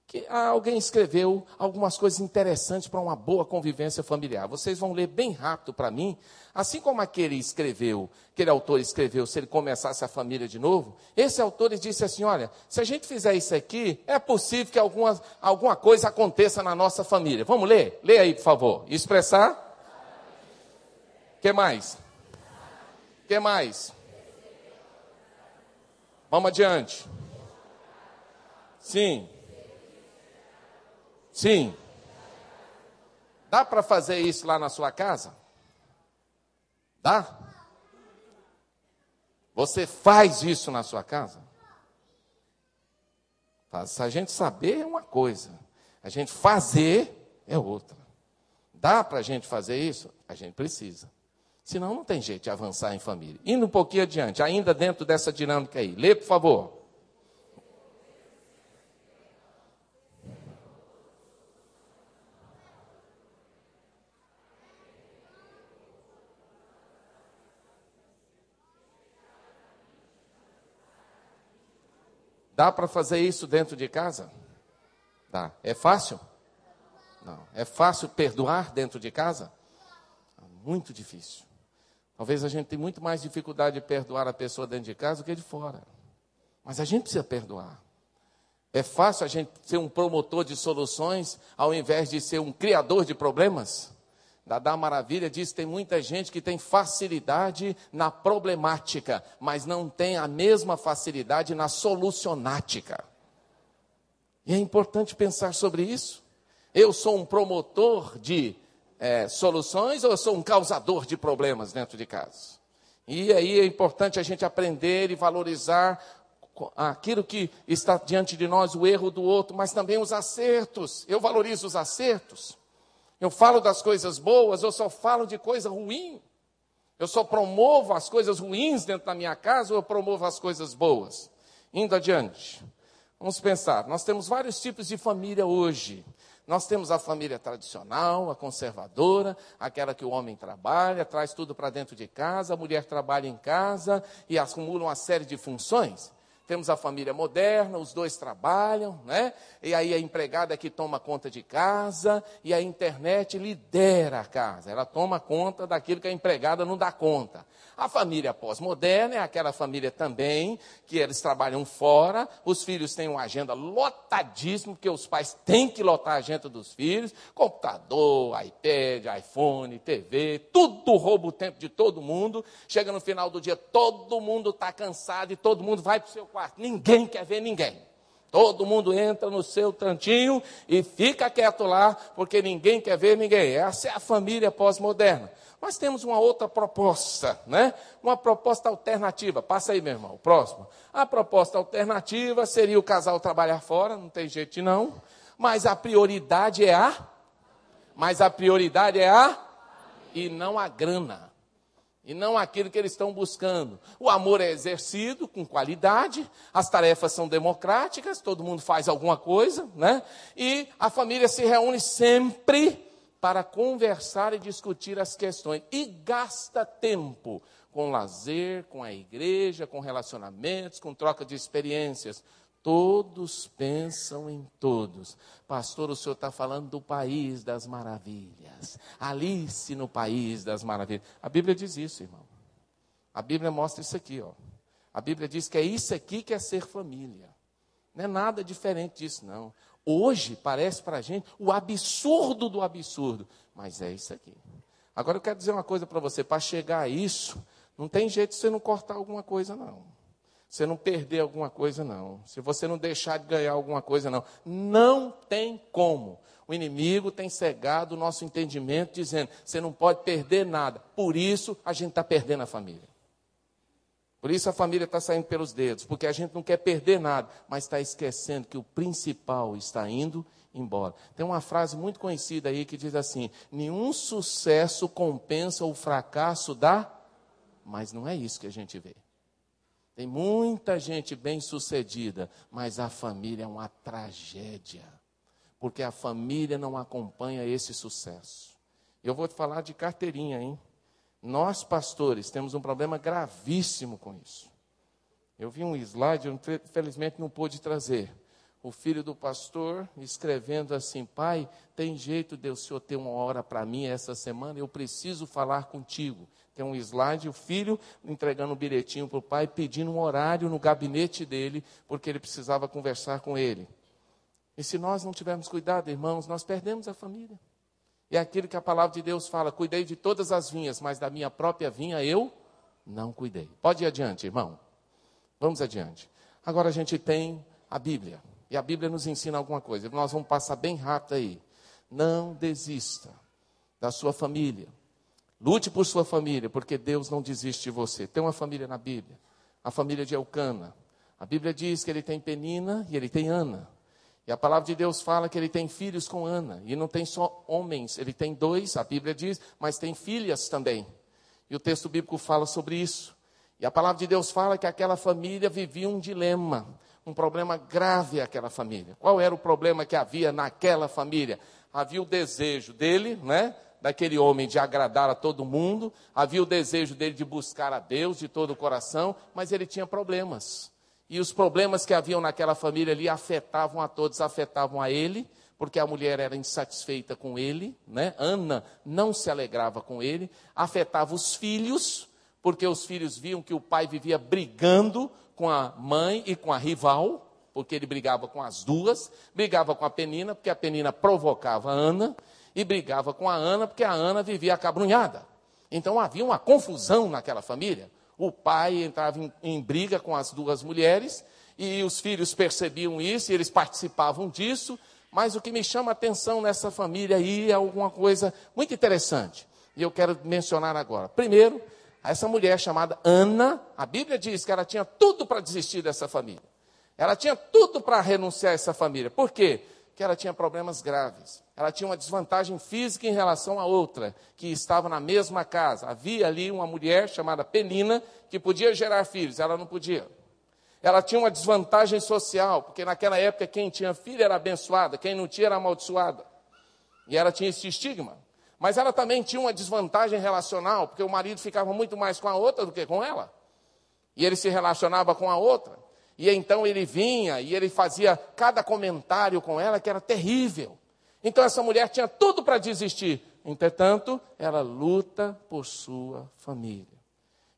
Speaker 1: Que, ah, alguém escreveu algumas coisas interessantes para uma boa convivência familiar. Vocês vão ler bem rápido para mim. Assim como aquele escreveu, aquele autor escreveu, se ele começasse a família de novo, esse autor disse assim: olha, se a gente fizer isso aqui, é possível que alguma, alguma coisa aconteça na nossa família. Vamos ler? Lê aí, por favor. Expressar? Que mais? O que mais? Vamos adiante. Sim. Sim. Dá para fazer isso lá na sua casa? Dá? Você faz isso na sua casa? Se a gente saber é uma coisa, a gente fazer é outra. Dá para a gente fazer isso? A gente precisa. Senão não tem jeito de avançar em família. Indo um pouquinho adiante, ainda dentro dessa dinâmica aí. Lê, por favor. Dá para fazer isso dentro de casa? Dá. É fácil? Não. É fácil perdoar dentro de casa? Muito difícil. Talvez a gente tenha muito mais dificuldade de perdoar a pessoa dentro de casa do que de fora. Mas a gente precisa perdoar. É fácil a gente ser um promotor de soluções ao invés de ser um criador de problemas? Dada Maravilha diz que tem muita gente que tem facilidade na problemática, mas não tem a mesma facilidade na solucionática. E é importante pensar sobre isso. Eu sou um promotor de é, soluções ou eu sou um causador de problemas dentro de casa? E aí é importante a gente aprender e valorizar aquilo que está diante de nós, o erro do outro, mas também os acertos. Eu valorizo os acertos. Eu falo das coisas boas, eu só falo de coisa ruim. Eu só promovo as coisas ruins dentro da minha casa ou eu promovo as coisas boas? Indo adiante. Vamos pensar, nós temos vários tipos de família hoje. Nós temos a família tradicional, a conservadora, aquela que o homem trabalha, traz tudo para dentro de casa, a mulher trabalha em casa e acumula uma série de funções. Temos a família moderna, os dois trabalham, né? E aí a empregada é que toma conta de casa e a internet lidera a casa. Ela toma conta daquilo que a empregada não dá conta. A família pós-moderna é aquela família também que eles trabalham fora, os filhos têm uma agenda lotadíssima, porque os pais têm que lotar a agenda dos filhos, computador, iPad, iPhone, TV, tudo rouba o tempo de todo mundo. Chega no final do dia, todo mundo está cansado e todo mundo vai para o seu quarto. Ninguém quer ver ninguém. Todo mundo entra no seu tantinho e fica quieto lá, porque ninguém quer ver ninguém. Essa é a família pós-moderna. Mas temos uma outra proposta, né? Uma proposta alternativa. Passa aí, meu irmão, próximo. A proposta alternativa seria o casal trabalhar fora, não tem jeito não. Mas a prioridade é a. Mas a prioridade é a. E não a grana. E não aquilo que eles estão buscando. O amor é exercido com qualidade, as tarefas são democráticas, todo mundo faz alguma coisa, né? E a família se reúne sempre para conversar e discutir as questões. E gasta tempo com lazer, com a igreja, com relacionamentos, com troca de experiências. Todos pensam em todos. Pastor, o senhor está falando do país das maravilhas. Alice no país das maravilhas. A Bíblia diz isso, irmão. A Bíblia mostra isso aqui, ó. A Bíblia diz que é isso aqui que é ser família. Não é nada diferente disso, não. Hoje parece para a gente o absurdo do absurdo, mas é isso aqui. Agora eu quero dizer uma coisa para você: para chegar a isso, não tem jeito de você não cortar alguma coisa, não. Você não perder alguma coisa, não. Se você não deixar de ganhar alguma coisa, não. Não tem como. O inimigo tem cegado o nosso entendimento, dizendo: você não pode perder nada. Por isso a gente está perdendo a família. Por isso a família está saindo pelos dedos, porque a gente não quer perder nada, mas está esquecendo que o principal está indo embora. Tem uma frase muito conhecida aí que diz assim: nenhum sucesso compensa o fracasso da. Mas não é isso que a gente vê. Tem muita gente bem sucedida, mas a família é uma tragédia, porque a família não acompanha esse sucesso. Eu vou te falar de carteirinha, hein? Nós, pastores, temos um problema gravíssimo com isso. Eu vi um slide, infelizmente não pude trazer. O filho do pastor escrevendo assim: Pai, tem jeito de o senhor ter uma hora para mim essa semana? Eu preciso falar contigo. Tem um slide, o filho entregando um bilhetinho para o pai, pedindo um horário no gabinete dele, porque ele precisava conversar com ele. E se nós não tivermos cuidado, irmãos, nós perdemos a família. É aquilo que a palavra de Deus fala: cuidei de todas as vinhas, mas da minha própria vinha eu não cuidei. Pode ir adiante, irmão. Vamos adiante. Agora a gente tem a Bíblia. E a Bíblia nos ensina alguma coisa. Nós vamos passar bem rápido aí. Não desista da sua família. Lute por sua família, porque Deus não desiste de você. Tem uma família na Bíblia, a família de Elcana. A Bíblia diz que ele tem Penina e ele tem Ana. E a palavra de Deus fala que ele tem filhos com Ana. E não tem só homens, ele tem dois, a Bíblia diz, mas tem filhas também. E o texto bíblico fala sobre isso. E a palavra de Deus fala que aquela família vivia um dilema, um problema grave aquela família. Qual era o problema que havia naquela família? Havia o desejo dele, né? Daquele homem de agradar a todo mundo, havia o desejo dele de buscar a Deus de todo o coração, mas ele tinha problemas. E os problemas que haviam naquela família ali afetavam a todos, afetavam a ele, porque a mulher era insatisfeita com ele, né? Ana não se alegrava com ele, afetava os filhos, porque os filhos viam que o pai vivia brigando com a mãe e com a rival, porque ele brigava com as duas, brigava com a Penina, porque a Penina provocava a Ana, e brigava com a Ana, porque a Ana vivia acabrunhada. Então havia uma confusão naquela família. O pai entrava em, em briga com as duas mulheres e os filhos percebiam isso e eles participavam disso, Mas o que me chama a atenção nessa família aí é alguma coisa muito interessante. E eu quero mencionar agora. Primeiro, essa mulher chamada Ana, a Bíblia diz que ela tinha tudo para desistir dessa família. Ela tinha tudo para renunciar a essa família. Por quê? Porque ela tinha problemas graves. Ela tinha uma desvantagem física em relação à outra, que estava na mesma casa. Havia ali uma mulher chamada Penina que podia gerar filhos, ela não podia. Ela tinha uma desvantagem social, porque naquela época quem tinha filho era abençoada, quem não tinha era amaldiçoada. E ela tinha esse estigma. Mas ela também tinha uma desvantagem relacional, porque o marido ficava muito mais com a outra do que com ela. E ele se relacionava com a outra. E então ele vinha e ele fazia cada comentário com ela que era terrível. Então essa mulher tinha tudo para desistir. Entretanto, ela luta por sua família.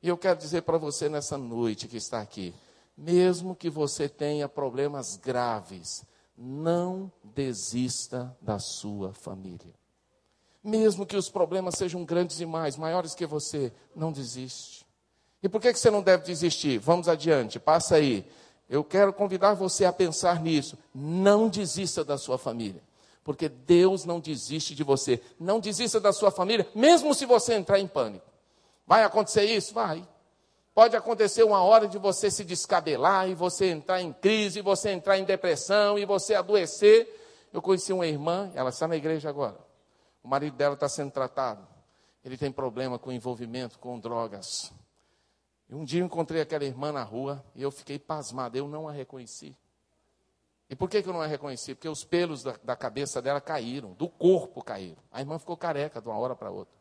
Speaker 1: E eu quero dizer para você nessa noite que está aqui: mesmo que você tenha problemas graves, não desista da sua família. Mesmo que os problemas sejam grandes demais, maiores que você, não desiste. E por que você não deve desistir? Vamos adiante, passa aí. Eu quero convidar você a pensar nisso. Não desista da sua família, porque Deus não desiste de você. Não desista da sua família, mesmo se você entrar em pânico. Vai acontecer isso? Vai. Pode acontecer uma hora de você se descabelar e você entrar em crise, e você entrar em depressão e você adoecer. Eu conheci uma irmã, ela está na igreja agora. O marido dela está sendo tratado. Ele tem problema com envolvimento com drogas. E um dia eu encontrei aquela irmã na rua e eu fiquei pasmado, eu não a reconheci. E por que, que eu não a reconheci? Porque os pelos da, da cabeça dela caíram, do corpo caíram. A irmã ficou careca de uma hora para outra.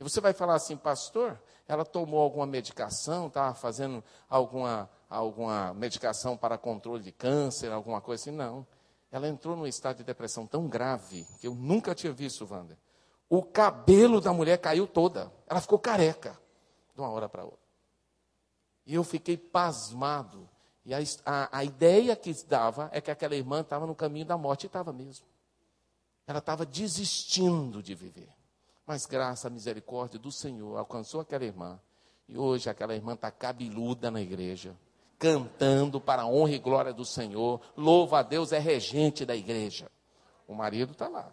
Speaker 1: E você vai falar assim, pastor, ela tomou alguma medicação, estava fazendo alguma, alguma medicação para controle de câncer, alguma coisa assim? Não. Ela entrou num estado de depressão tão grave que eu nunca tinha visto, Wander. O cabelo da mulher caiu toda. Ela ficou careca de uma hora para outra. E eu fiquei pasmado. E a, a, a ideia que dava é que aquela irmã estava no caminho da morte, e estava mesmo. Ela estava desistindo de viver. Mas graça, a misericórdia do Senhor alcançou aquela irmã. E hoje aquela irmã está cabeluda na igreja, cantando para a honra e glória do Senhor. Louva a Deus, é regente da igreja. O marido está lá.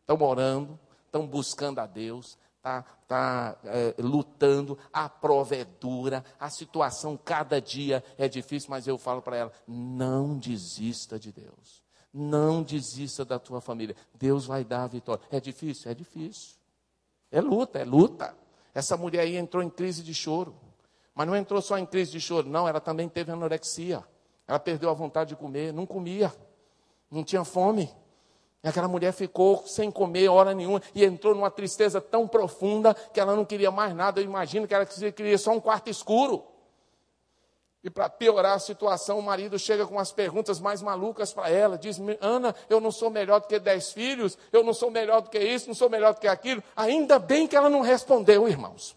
Speaker 1: Estão orando, estão buscando a Deus, está tá, é, lutando, a prova é dura, a situação cada dia é difícil, mas eu falo para ela: não desista de Deus. Não desista da tua família. Deus vai dar a vitória. É difícil? É difícil. É luta, é luta. Essa mulher aí entrou em crise de choro. Mas não entrou só em crise de choro, não, ela também teve anorexia. Ela perdeu a vontade de comer, não comia, não tinha fome. E aquela mulher ficou sem comer hora nenhuma e entrou numa tristeza tão profunda que ela não queria mais nada. Eu imagino que ela queria só um quarto escuro. E para piorar a situação, o marido chega com as perguntas mais malucas para ela. Diz: Ana, eu não sou melhor do que dez filhos, eu não sou melhor do que isso, não sou melhor do que aquilo. Ainda bem que ela não respondeu, irmãos.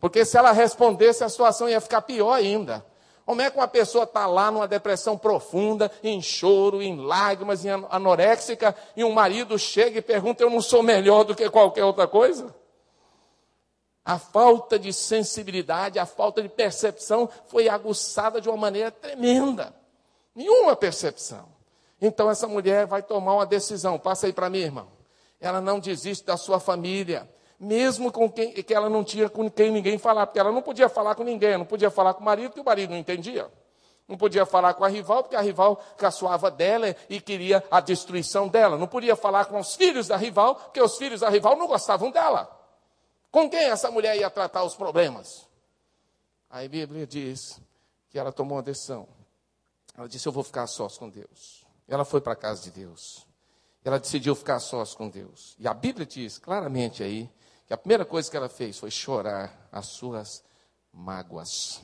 Speaker 1: Porque se ela respondesse, a situação ia ficar pior ainda. Como é que uma pessoa está lá numa depressão profunda, em choro, em lágrimas, em anoréxica, e um marido chega e pergunta: Eu não sou melhor do que qualquer outra coisa? A falta de sensibilidade, a falta de percepção foi aguçada de uma maneira tremenda. Nenhuma percepção. Então essa mulher vai tomar uma decisão. Passa aí para mim, irmão. Ela não desiste da sua família, mesmo com quem que ela não tinha com quem ninguém falar, porque ela não podia falar com ninguém, não podia falar com o marido, porque o marido não entendia. Não podia falar com a rival, porque a rival caçoava dela e queria a destruição dela. Não podia falar com os filhos da rival, porque os filhos da rival não gostavam dela. Com quem essa mulher ia tratar os problemas? Aí a Bíblia diz que ela tomou uma decisão. Ela disse: Eu vou ficar sós com Deus. Ela foi para a casa de Deus. Ela decidiu ficar sós com Deus. E a Bíblia diz claramente aí que a primeira coisa que ela fez foi chorar as suas mágoas.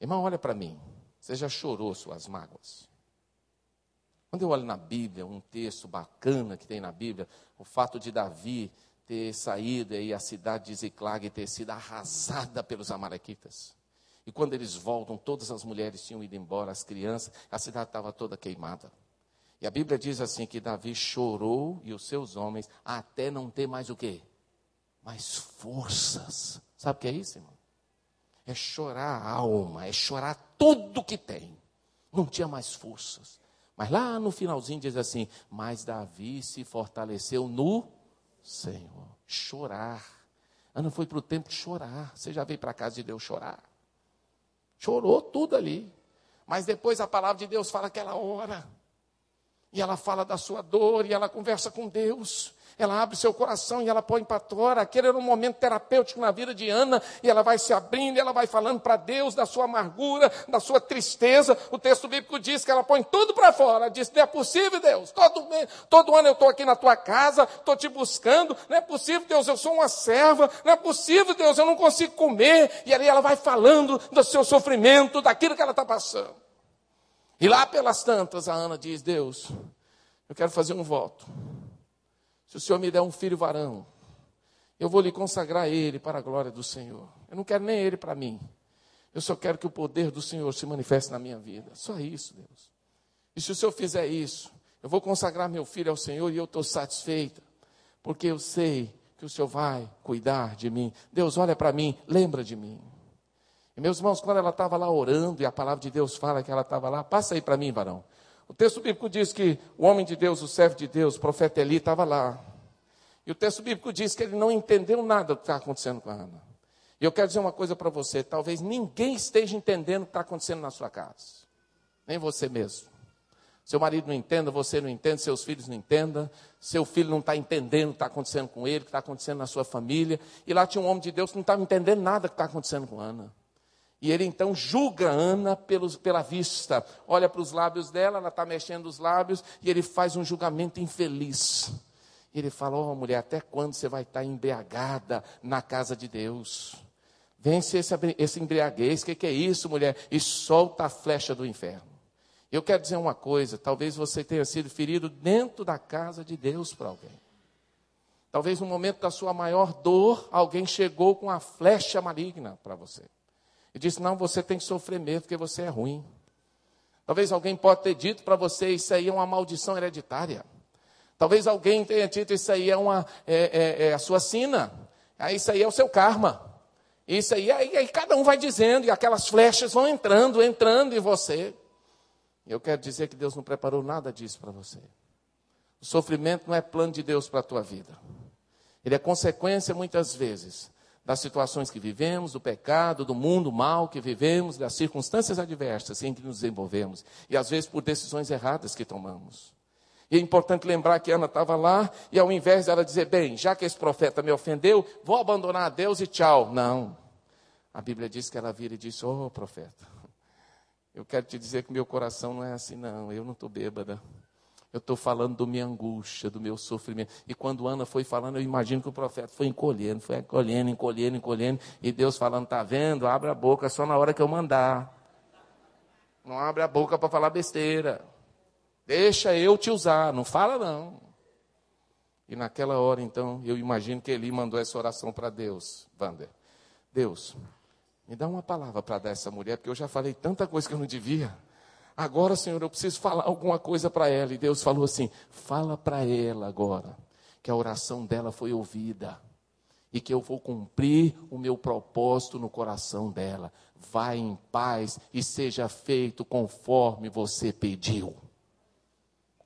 Speaker 1: Irmão, olha para mim. Você já chorou suas mágoas? Quando eu olho na Bíblia, um texto bacana que tem na Bíblia, o fato de Davi ter saído e a cidade de Ziclag ter sido arrasada pelos amalequitas. E quando eles voltam, todas as mulheres tinham ido embora, as crianças, a cidade estava toda queimada. E a Bíblia diz assim que Davi chorou e os seus homens até não ter mais o quê? Mais forças. Sabe o que é isso, irmão? É chorar a alma, é chorar tudo que tem. Não tinha mais forças. Mas lá no finalzinho diz assim: Mas Davi se fortaleceu no Senhor. Chorar. Ana foi para o templo chorar. Você já veio para a casa de Deus chorar? Chorou tudo ali. Mas depois a palavra de Deus fala que ela ora. E ela fala da sua dor e ela conversa com Deus ela abre seu coração e ela põe para fora. Aquele era um momento terapêutico na vida de Ana, e ela vai se abrindo, e ela vai falando para Deus da sua amargura, da sua tristeza. O texto bíblico diz que ela põe tudo para fora. Diz: Não é possível, Deus. Todo, todo ano eu estou aqui na tua casa, estou te buscando. Não é possível, Deus, eu sou uma serva. Não é possível, Deus, eu não consigo comer. E ali ela vai falando do seu sofrimento, daquilo que ela está passando. E lá pelas tantas, a Ana diz: Deus, eu quero fazer um voto. Se o Senhor me der um filho varão, eu vou lhe consagrar ele para a glória do Senhor. Eu não quero nem ele para mim. Eu só quero que o poder do Senhor se manifeste na minha vida. Só isso, Deus. E se o Senhor fizer isso, eu vou consagrar meu filho ao Senhor e eu estou satisfeita, porque eu sei que o Senhor vai cuidar de mim. Deus, olha para mim, lembra de mim. E meus irmãos, quando ela estava lá orando e a palavra de Deus fala que ela estava lá, passa aí para mim, varão. O texto bíblico diz que o homem de Deus, o servo de Deus, o profeta Eli, estava lá. E o texto bíblico diz que ele não entendeu nada do que está acontecendo com a Ana. E eu quero dizer uma coisa para você: talvez ninguém esteja entendendo o que está acontecendo na sua casa, nem você mesmo. Seu marido não entenda, você não entende, seus filhos não entendam, seu filho não está entendendo o que está acontecendo com ele, o que está acontecendo na sua família. E lá tinha um homem de Deus que não estava entendendo nada do que está acontecendo com Ana. E ele então julga Ana pelos, pela vista. Olha para os lábios dela, ela está mexendo os lábios, e ele faz um julgamento infeliz. Ele fala: Ó oh, mulher, até quando você vai estar tá embriagada na casa de Deus? Vence esse, esse embriaguez, o que, que é isso, mulher? E solta a flecha do inferno. Eu quero dizer uma coisa: talvez você tenha sido ferido dentro da casa de Deus para alguém. Talvez no momento da sua maior dor, alguém chegou com a flecha maligna para você e disse: Não, você tem que sofrer mesmo, porque você é ruim. Talvez alguém possa ter dito para você: Isso aí é uma maldição hereditária. Talvez alguém tenha dito: Isso aí é, uma, é, é, é a sua sina. Ah, isso aí é o seu karma. Isso aí, aí, aí cada um vai dizendo, e aquelas flechas vão entrando, entrando em você. Eu quero dizer que Deus não preparou nada disso para você. O sofrimento não é plano de Deus para a tua vida. Ele é consequência, muitas vezes, das situações que vivemos, do pecado, do mundo mal que vivemos, das circunstâncias adversas em que nos desenvolvemos e às vezes por decisões erradas que tomamos. E é importante lembrar que Ana estava lá e ao invés dela dizer, bem, já que esse profeta me ofendeu, vou abandonar a Deus e tchau. Não. A Bíblia diz que ela vira e disse, oh profeta, eu quero te dizer que meu coração não é assim não, eu não estou bêbada. Eu estou falando da minha angústia, do meu sofrimento. E quando Ana foi falando, eu imagino que o profeta foi encolhendo, foi encolhendo, encolhendo, encolhendo. E Deus falando: está vendo? Abre a boca só na hora que eu mandar. Não abre a boca para falar besteira. Deixa eu te usar, não fala não. E naquela hora, então, eu imagino que Eli mandou essa oração para Deus, Wander. Deus, me dá uma palavra para dar essa mulher, porque eu já falei tanta coisa que eu não devia. Agora, Senhor, eu preciso falar alguma coisa para ela. E Deus falou assim: fala para ela agora que a oração dela foi ouvida e que eu vou cumprir o meu propósito no coração dela. Vai em paz e seja feito conforme você pediu.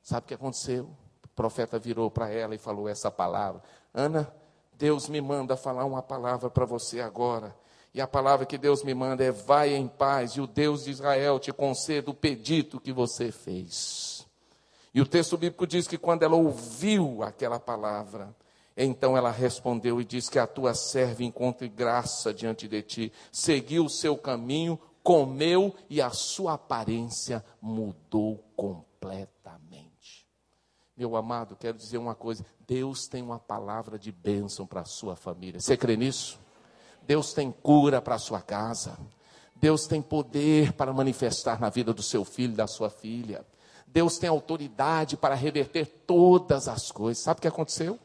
Speaker 1: Sabe o que aconteceu? O profeta virou para ela e falou essa palavra: Ana, Deus me manda falar uma palavra para você agora. E a palavra que Deus me manda é: vai em paz, e o Deus de Israel te conceda o pedido que você fez. E o texto bíblico diz que quando ela ouviu aquela palavra, então ela respondeu e disse que a tua serva encontre graça diante de ti, seguiu o seu caminho, comeu e a sua aparência mudou completamente. Meu amado, quero dizer uma coisa: Deus tem uma palavra de bênção para a sua família. Você crê nisso? Deus tem cura para a sua casa. Deus tem poder para manifestar na vida do seu filho, da sua filha. Deus tem autoridade para reverter todas as coisas. Sabe o que aconteceu?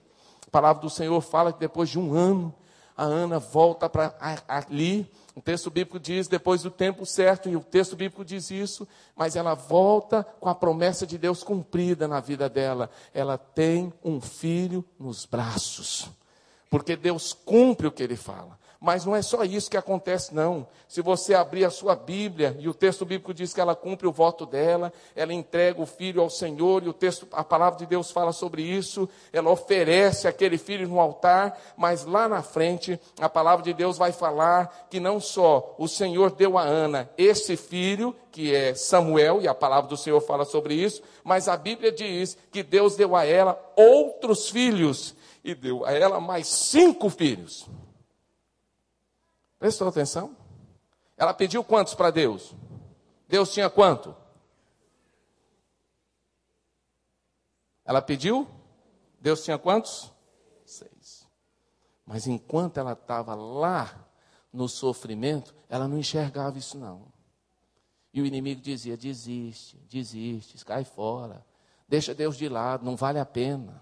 Speaker 1: A palavra do Senhor fala que depois de um ano, a Ana volta para ali. O texto bíblico diz depois do tempo certo, e o texto bíblico diz isso, mas ela volta com a promessa de Deus cumprida na vida dela. Ela tem um filho nos braços, porque Deus cumpre o que ele fala. Mas não é só isso que acontece, não. Se você abrir a sua Bíblia, e o texto bíblico diz que ela cumpre o voto dela, ela entrega o filho ao Senhor, e o texto, a palavra de Deus fala sobre isso, ela oferece aquele filho no altar, mas lá na frente, a palavra de Deus vai falar que não só o Senhor deu a Ana esse filho, que é Samuel, e a palavra do Senhor fala sobre isso, mas a Bíblia diz que Deus deu a ela outros filhos, e deu a ela mais cinco filhos. Prestou atenção? Ela pediu quantos para Deus? Deus tinha quanto? Ela pediu? Deus tinha quantos? Seis. Mas enquanto ela estava lá no sofrimento, ela não enxergava isso não. E o inimigo dizia: desiste, desiste, cai fora, deixa Deus de lado, não vale a pena.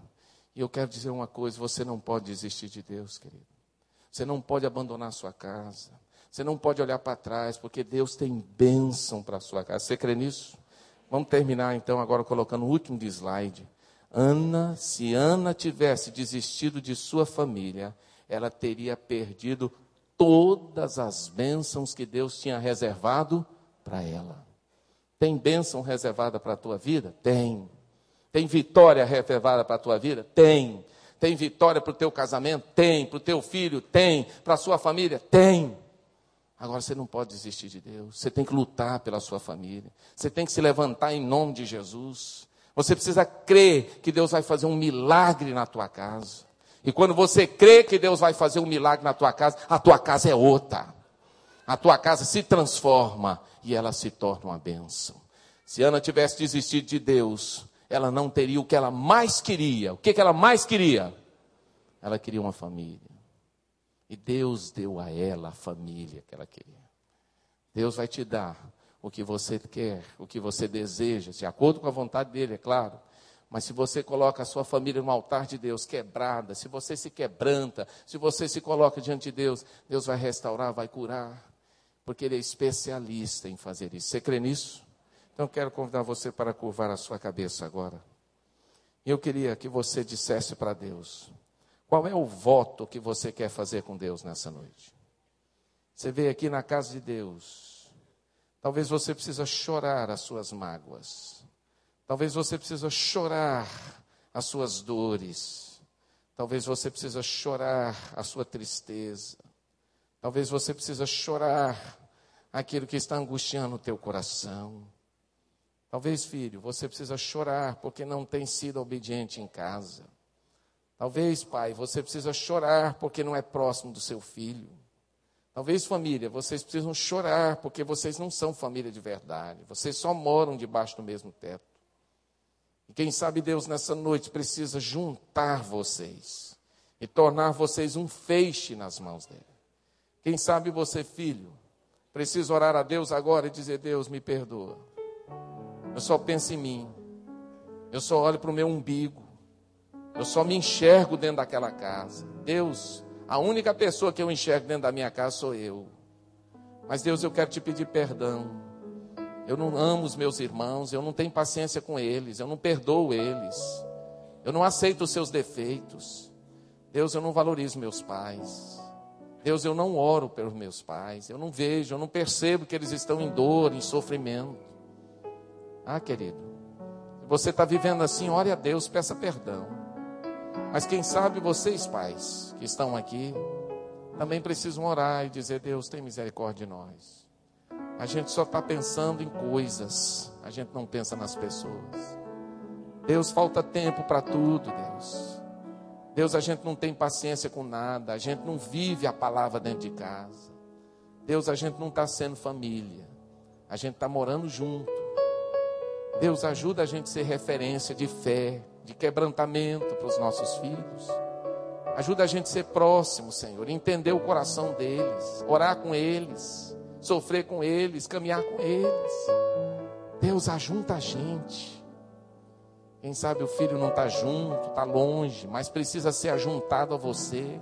Speaker 1: E eu quero dizer uma coisa: você não pode desistir de Deus, querido. Você não pode abandonar a sua casa. Você não pode olhar para trás, porque Deus tem bênção para a sua casa. Você crê nisso? Vamos terminar então agora colocando o último slide. Ana, se Ana tivesse desistido de sua família, ela teria perdido todas as bênçãos que Deus tinha reservado para ela. Tem bênção reservada para a tua vida? Tem. Tem vitória reservada para a tua vida? Tem. Tem vitória para o teu casamento? Tem. Para o teu filho? Tem. Para a sua família? Tem. Agora você não pode desistir de Deus. Você tem que lutar pela sua família. Você tem que se levantar em nome de Jesus. Você precisa crer que Deus vai fazer um milagre na tua casa. E quando você crê que Deus vai fazer um milagre na tua casa, a tua casa é outra. A tua casa se transforma e ela se torna uma bênção. Se Ana tivesse desistido de Deus, ela não teria o que ela mais queria. O que, que ela mais queria? Ela queria uma família. E Deus deu a ela a família que ela queria. Deus vai te dar o que você quer, o que você deseja, de acordo com a vontade dele, é claro. Mas se você coloca a sua família no altar de Deus quebrada, se você se quebranta, se você se coloca diante de Deus, Deus vai restaurar, vai curar, porque Ele é especialista em fazer isso. Você crê nisso? Então quero convidar você para curvar a sua cabeça agora. Eu queria que você dissesse para Deus: qual é o voto que você quer fazer com Deus nessa noite? Você veio aqui na casa de Deus. Talvez você precisa chorar as suas mágoas. Talvez você precisa chorar as suas dores. Talvez você precisa chorar a sua tristeza. Talvez você precisa chorar aquilo que está angustiando o teu coração. Talvez, filho, você precisa chorar porque não tem sido obediente em casa. Talvez, pai, você precisa chorar porque não é próximo do seu filho. Talvez, família, vocês precisam chorar porque vocês não são família de verdade. Vocês só moram debaixo do mesmo teto. E quem sabe Deus nessa noite precisa juntar vocês e tornar vocês um feixe nas mãos dele. Quem sabe você, filho, precisa orar a Deus agora e dizer: Deus, me perdoa. Eu só penso em mim. Eu só olho para o meu umbigo. Eu só me enxergo dentro daquela casa. Deus, a única pessoa que eu enxergo dentro da minha casa sou eu. Mas Deus, eu quero te pedir perdão. Eu não amo os meus irmãos, eu não tenho paciência com eles, eu não perdoo eles. Eu não aceito os seus defeitos. Deus, eu não valorizo meus pais. Deus, eu não oro pelos meus pais. Eu não vejo, eu não percebo que eles estão em dor, em sofrimento. Ah, querido, você está vivendo assim, ore a Deus, peça perdão. Mas quem sabe vocês, pais, que estão aqui, também precisam orar e dizer: Deus, tem misericórdia de nós. A gente só está pensando em coisas, a gente não pensa nas pessoas. Deus, falta tempo para tudo, Deus. Deus, a gente não tem paciência com nada, a gente não vive a palavra dentro de casa. Deus, a gente não está sendo família, a gente está morando junto. Deus ajuda a gente a ser referência de fé, de quebrantamento para os nossos filhos. Ajuda a gente a ser próximo, Senhor, entender o coração deles, orar com eles, sofrer com eles, caminhar com eles. Deus ajunta a gente. Quem sabe o filho não está junto, está longe, mas precisa ser ajuntado a você.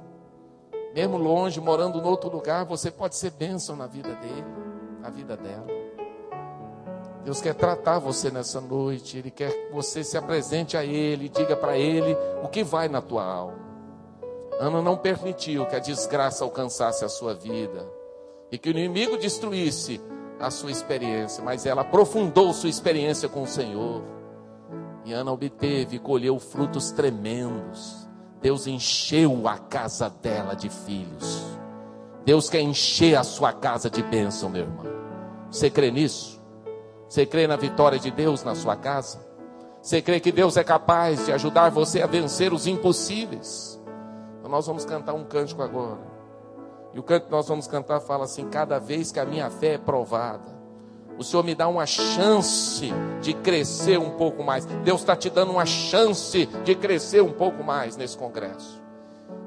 Speaker 1: Mesmo longe, morando em outro lugar, você pode ser bênção na vida dele, na vida dela. Deus quer tratar você nessa noite, Ele quer que você se apresente a Ele, diga para Ele o que vai na tua alma. Ana não permitiu que a desgraça alcançasse a sua vida e que o inimigo destruísse a sua experiência, mas ela aprofundou sua experiência com o Senhor. E Ana obteve e colheu frutos tremendos. Deus encheu a casa dela de filhos. Deus quer encher a sua casa de bênção, meu irmão. Você crê nisso? Você crê na vitória de Deus na sua casa? Você crê que Deus é capaz de ajudar você a vencer os impossíveis? Então nós vamos cantar um cântico agora. E o canto que nós vamos cantar fala assim: cada vez que a minha fé é provada, o Senhor me dá uma chance de crescer um pouco mais. Deus está te dando uma chance de crescer um pouco mais nesse congresso.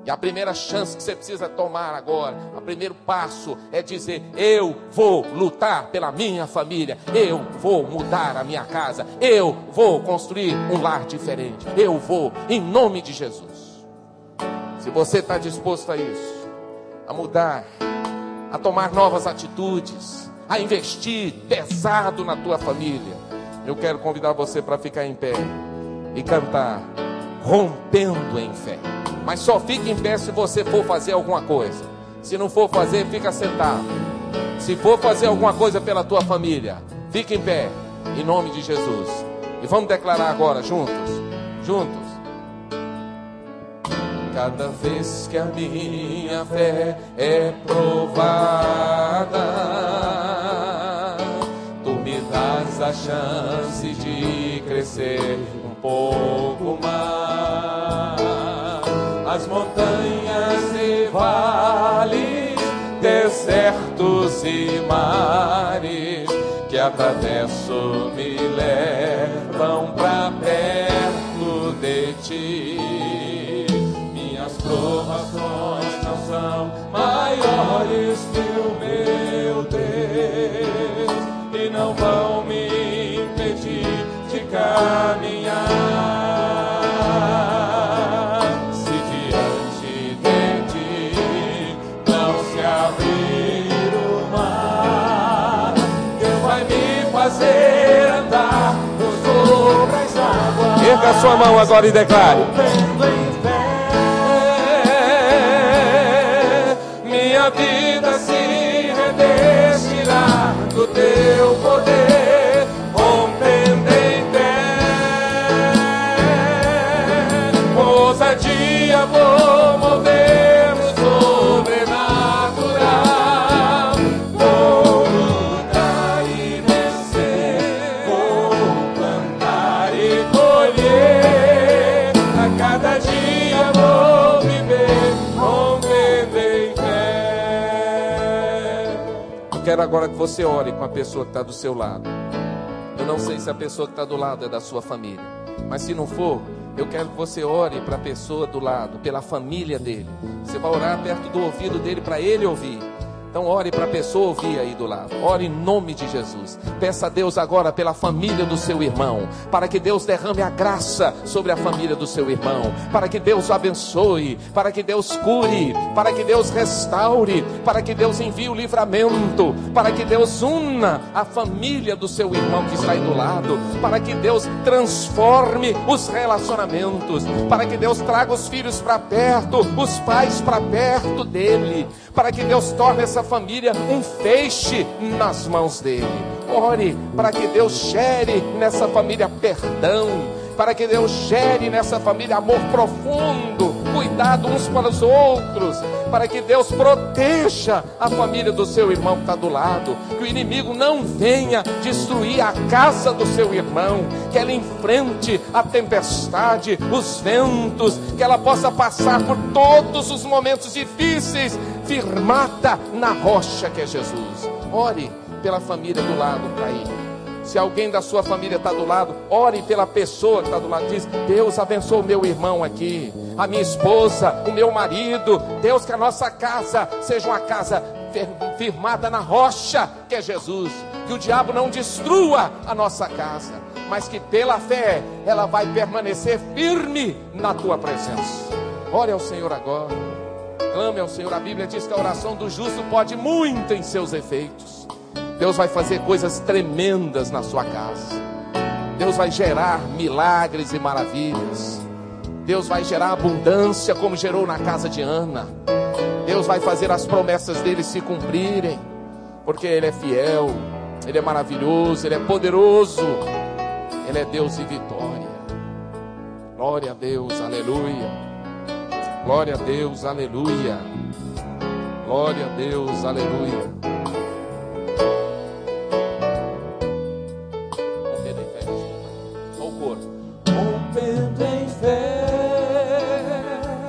Speaker 1: E a primeira chance que você precisa tomar agora, o primeiro passo é dizer: eu vou lutar pela minha família, eu vou mudar a minha casa, eu vou construir um lar diferente, eu vou, em nome de Jesus. Se você está disposto a isso, a mudar, a tomar novas atitudes, a investir pesado na tua família, eu quero convidar você para ficar em pé e cantar, rompendo em fé. Mas só fique em pé se você for fazer alguma coisa. Se não for fazer, fica sentado. Se for fazer alguma coisa pela tua família, fique em pé, em nome de Jesus. E vamos declarar agora, juntos, juntos. Cada vez que a minha fé é provada, tu me das a chance de crescer um pouco mais as montanhas e vales, desertos e mares que atravesso me levam para perto de ti. Minhas provações não são maiores que o meu Deus e não vão me impedir de caminhar. Erga sua mão agora e declare. Agora que você ore com a pessoa que está do seu lado. Eu não sei se a pessoa que está do lado é da sua família, mas se não for, eu quero que você ore para a pessoa do lado, pela família dele. Você vai orar perto do ouvido dele para ele ouvir. Então ore para a pessoa ouvir aí do lado. Ore em nome de Jesus. Peça a Deus agora pela família do seu irmão, para que Deus derrame a graça sobre a família do seu irmão, para que Deus o abençoe, para que Deus cure, para que Deus restaure, para que Deus envie o livramento, para que Deus una a família do seu irmão que está aí do lado, para que Deus transforme os relacionamentos, para que Deus traga os filhos para perto, os pais para perto dele, para que Deus torne essa família um feixe nas mãos dele. Ore para que Deus gere nessa família perdão, para que Deus gere nessa família amor profundo, cuidado uns para os outros, para que Deus proteja a família do seu irmão que está do lado, que o inimigo não venha destruir a casa do seu irmão, que ela enfrente a tempestade, os ventos, que ela possa passar por todos os momentos difíceis, firmada na rocha que é Jesus. Ore pela família do lado para ir. Se alguém da sua família está do lado, ore pela pessoa que está do lado. Diz: Deus abençoe o meu irmão aqui, a minha esposa, o meu marido. Deus, que a nossa casa seja uma casa firmada na rocha que é Jesus. Que o diabo não destrua a nossa casa, mas que pela fé ela vai permanecer firme na tua presença. Ore ao Senhor agora. Clame ao Senhor. A Bíblia diz que a oração do justo pode muito em seus efeitos. Deus vai fazer coisas tremendas na sua casa. Deus vai gerar milagres e maravilhas. Deus vai gerar abundância como gerou na casa de Ana. Deus vai fazer as promessas dele se cumprirem, porque Ele é fiel, Ele é maravilhoso, Ele é poderoso, Ele é Deus e vitória. Glória a Deus, aleluia. Glória a Deus, aleluia. Glória a Deus, aleluia.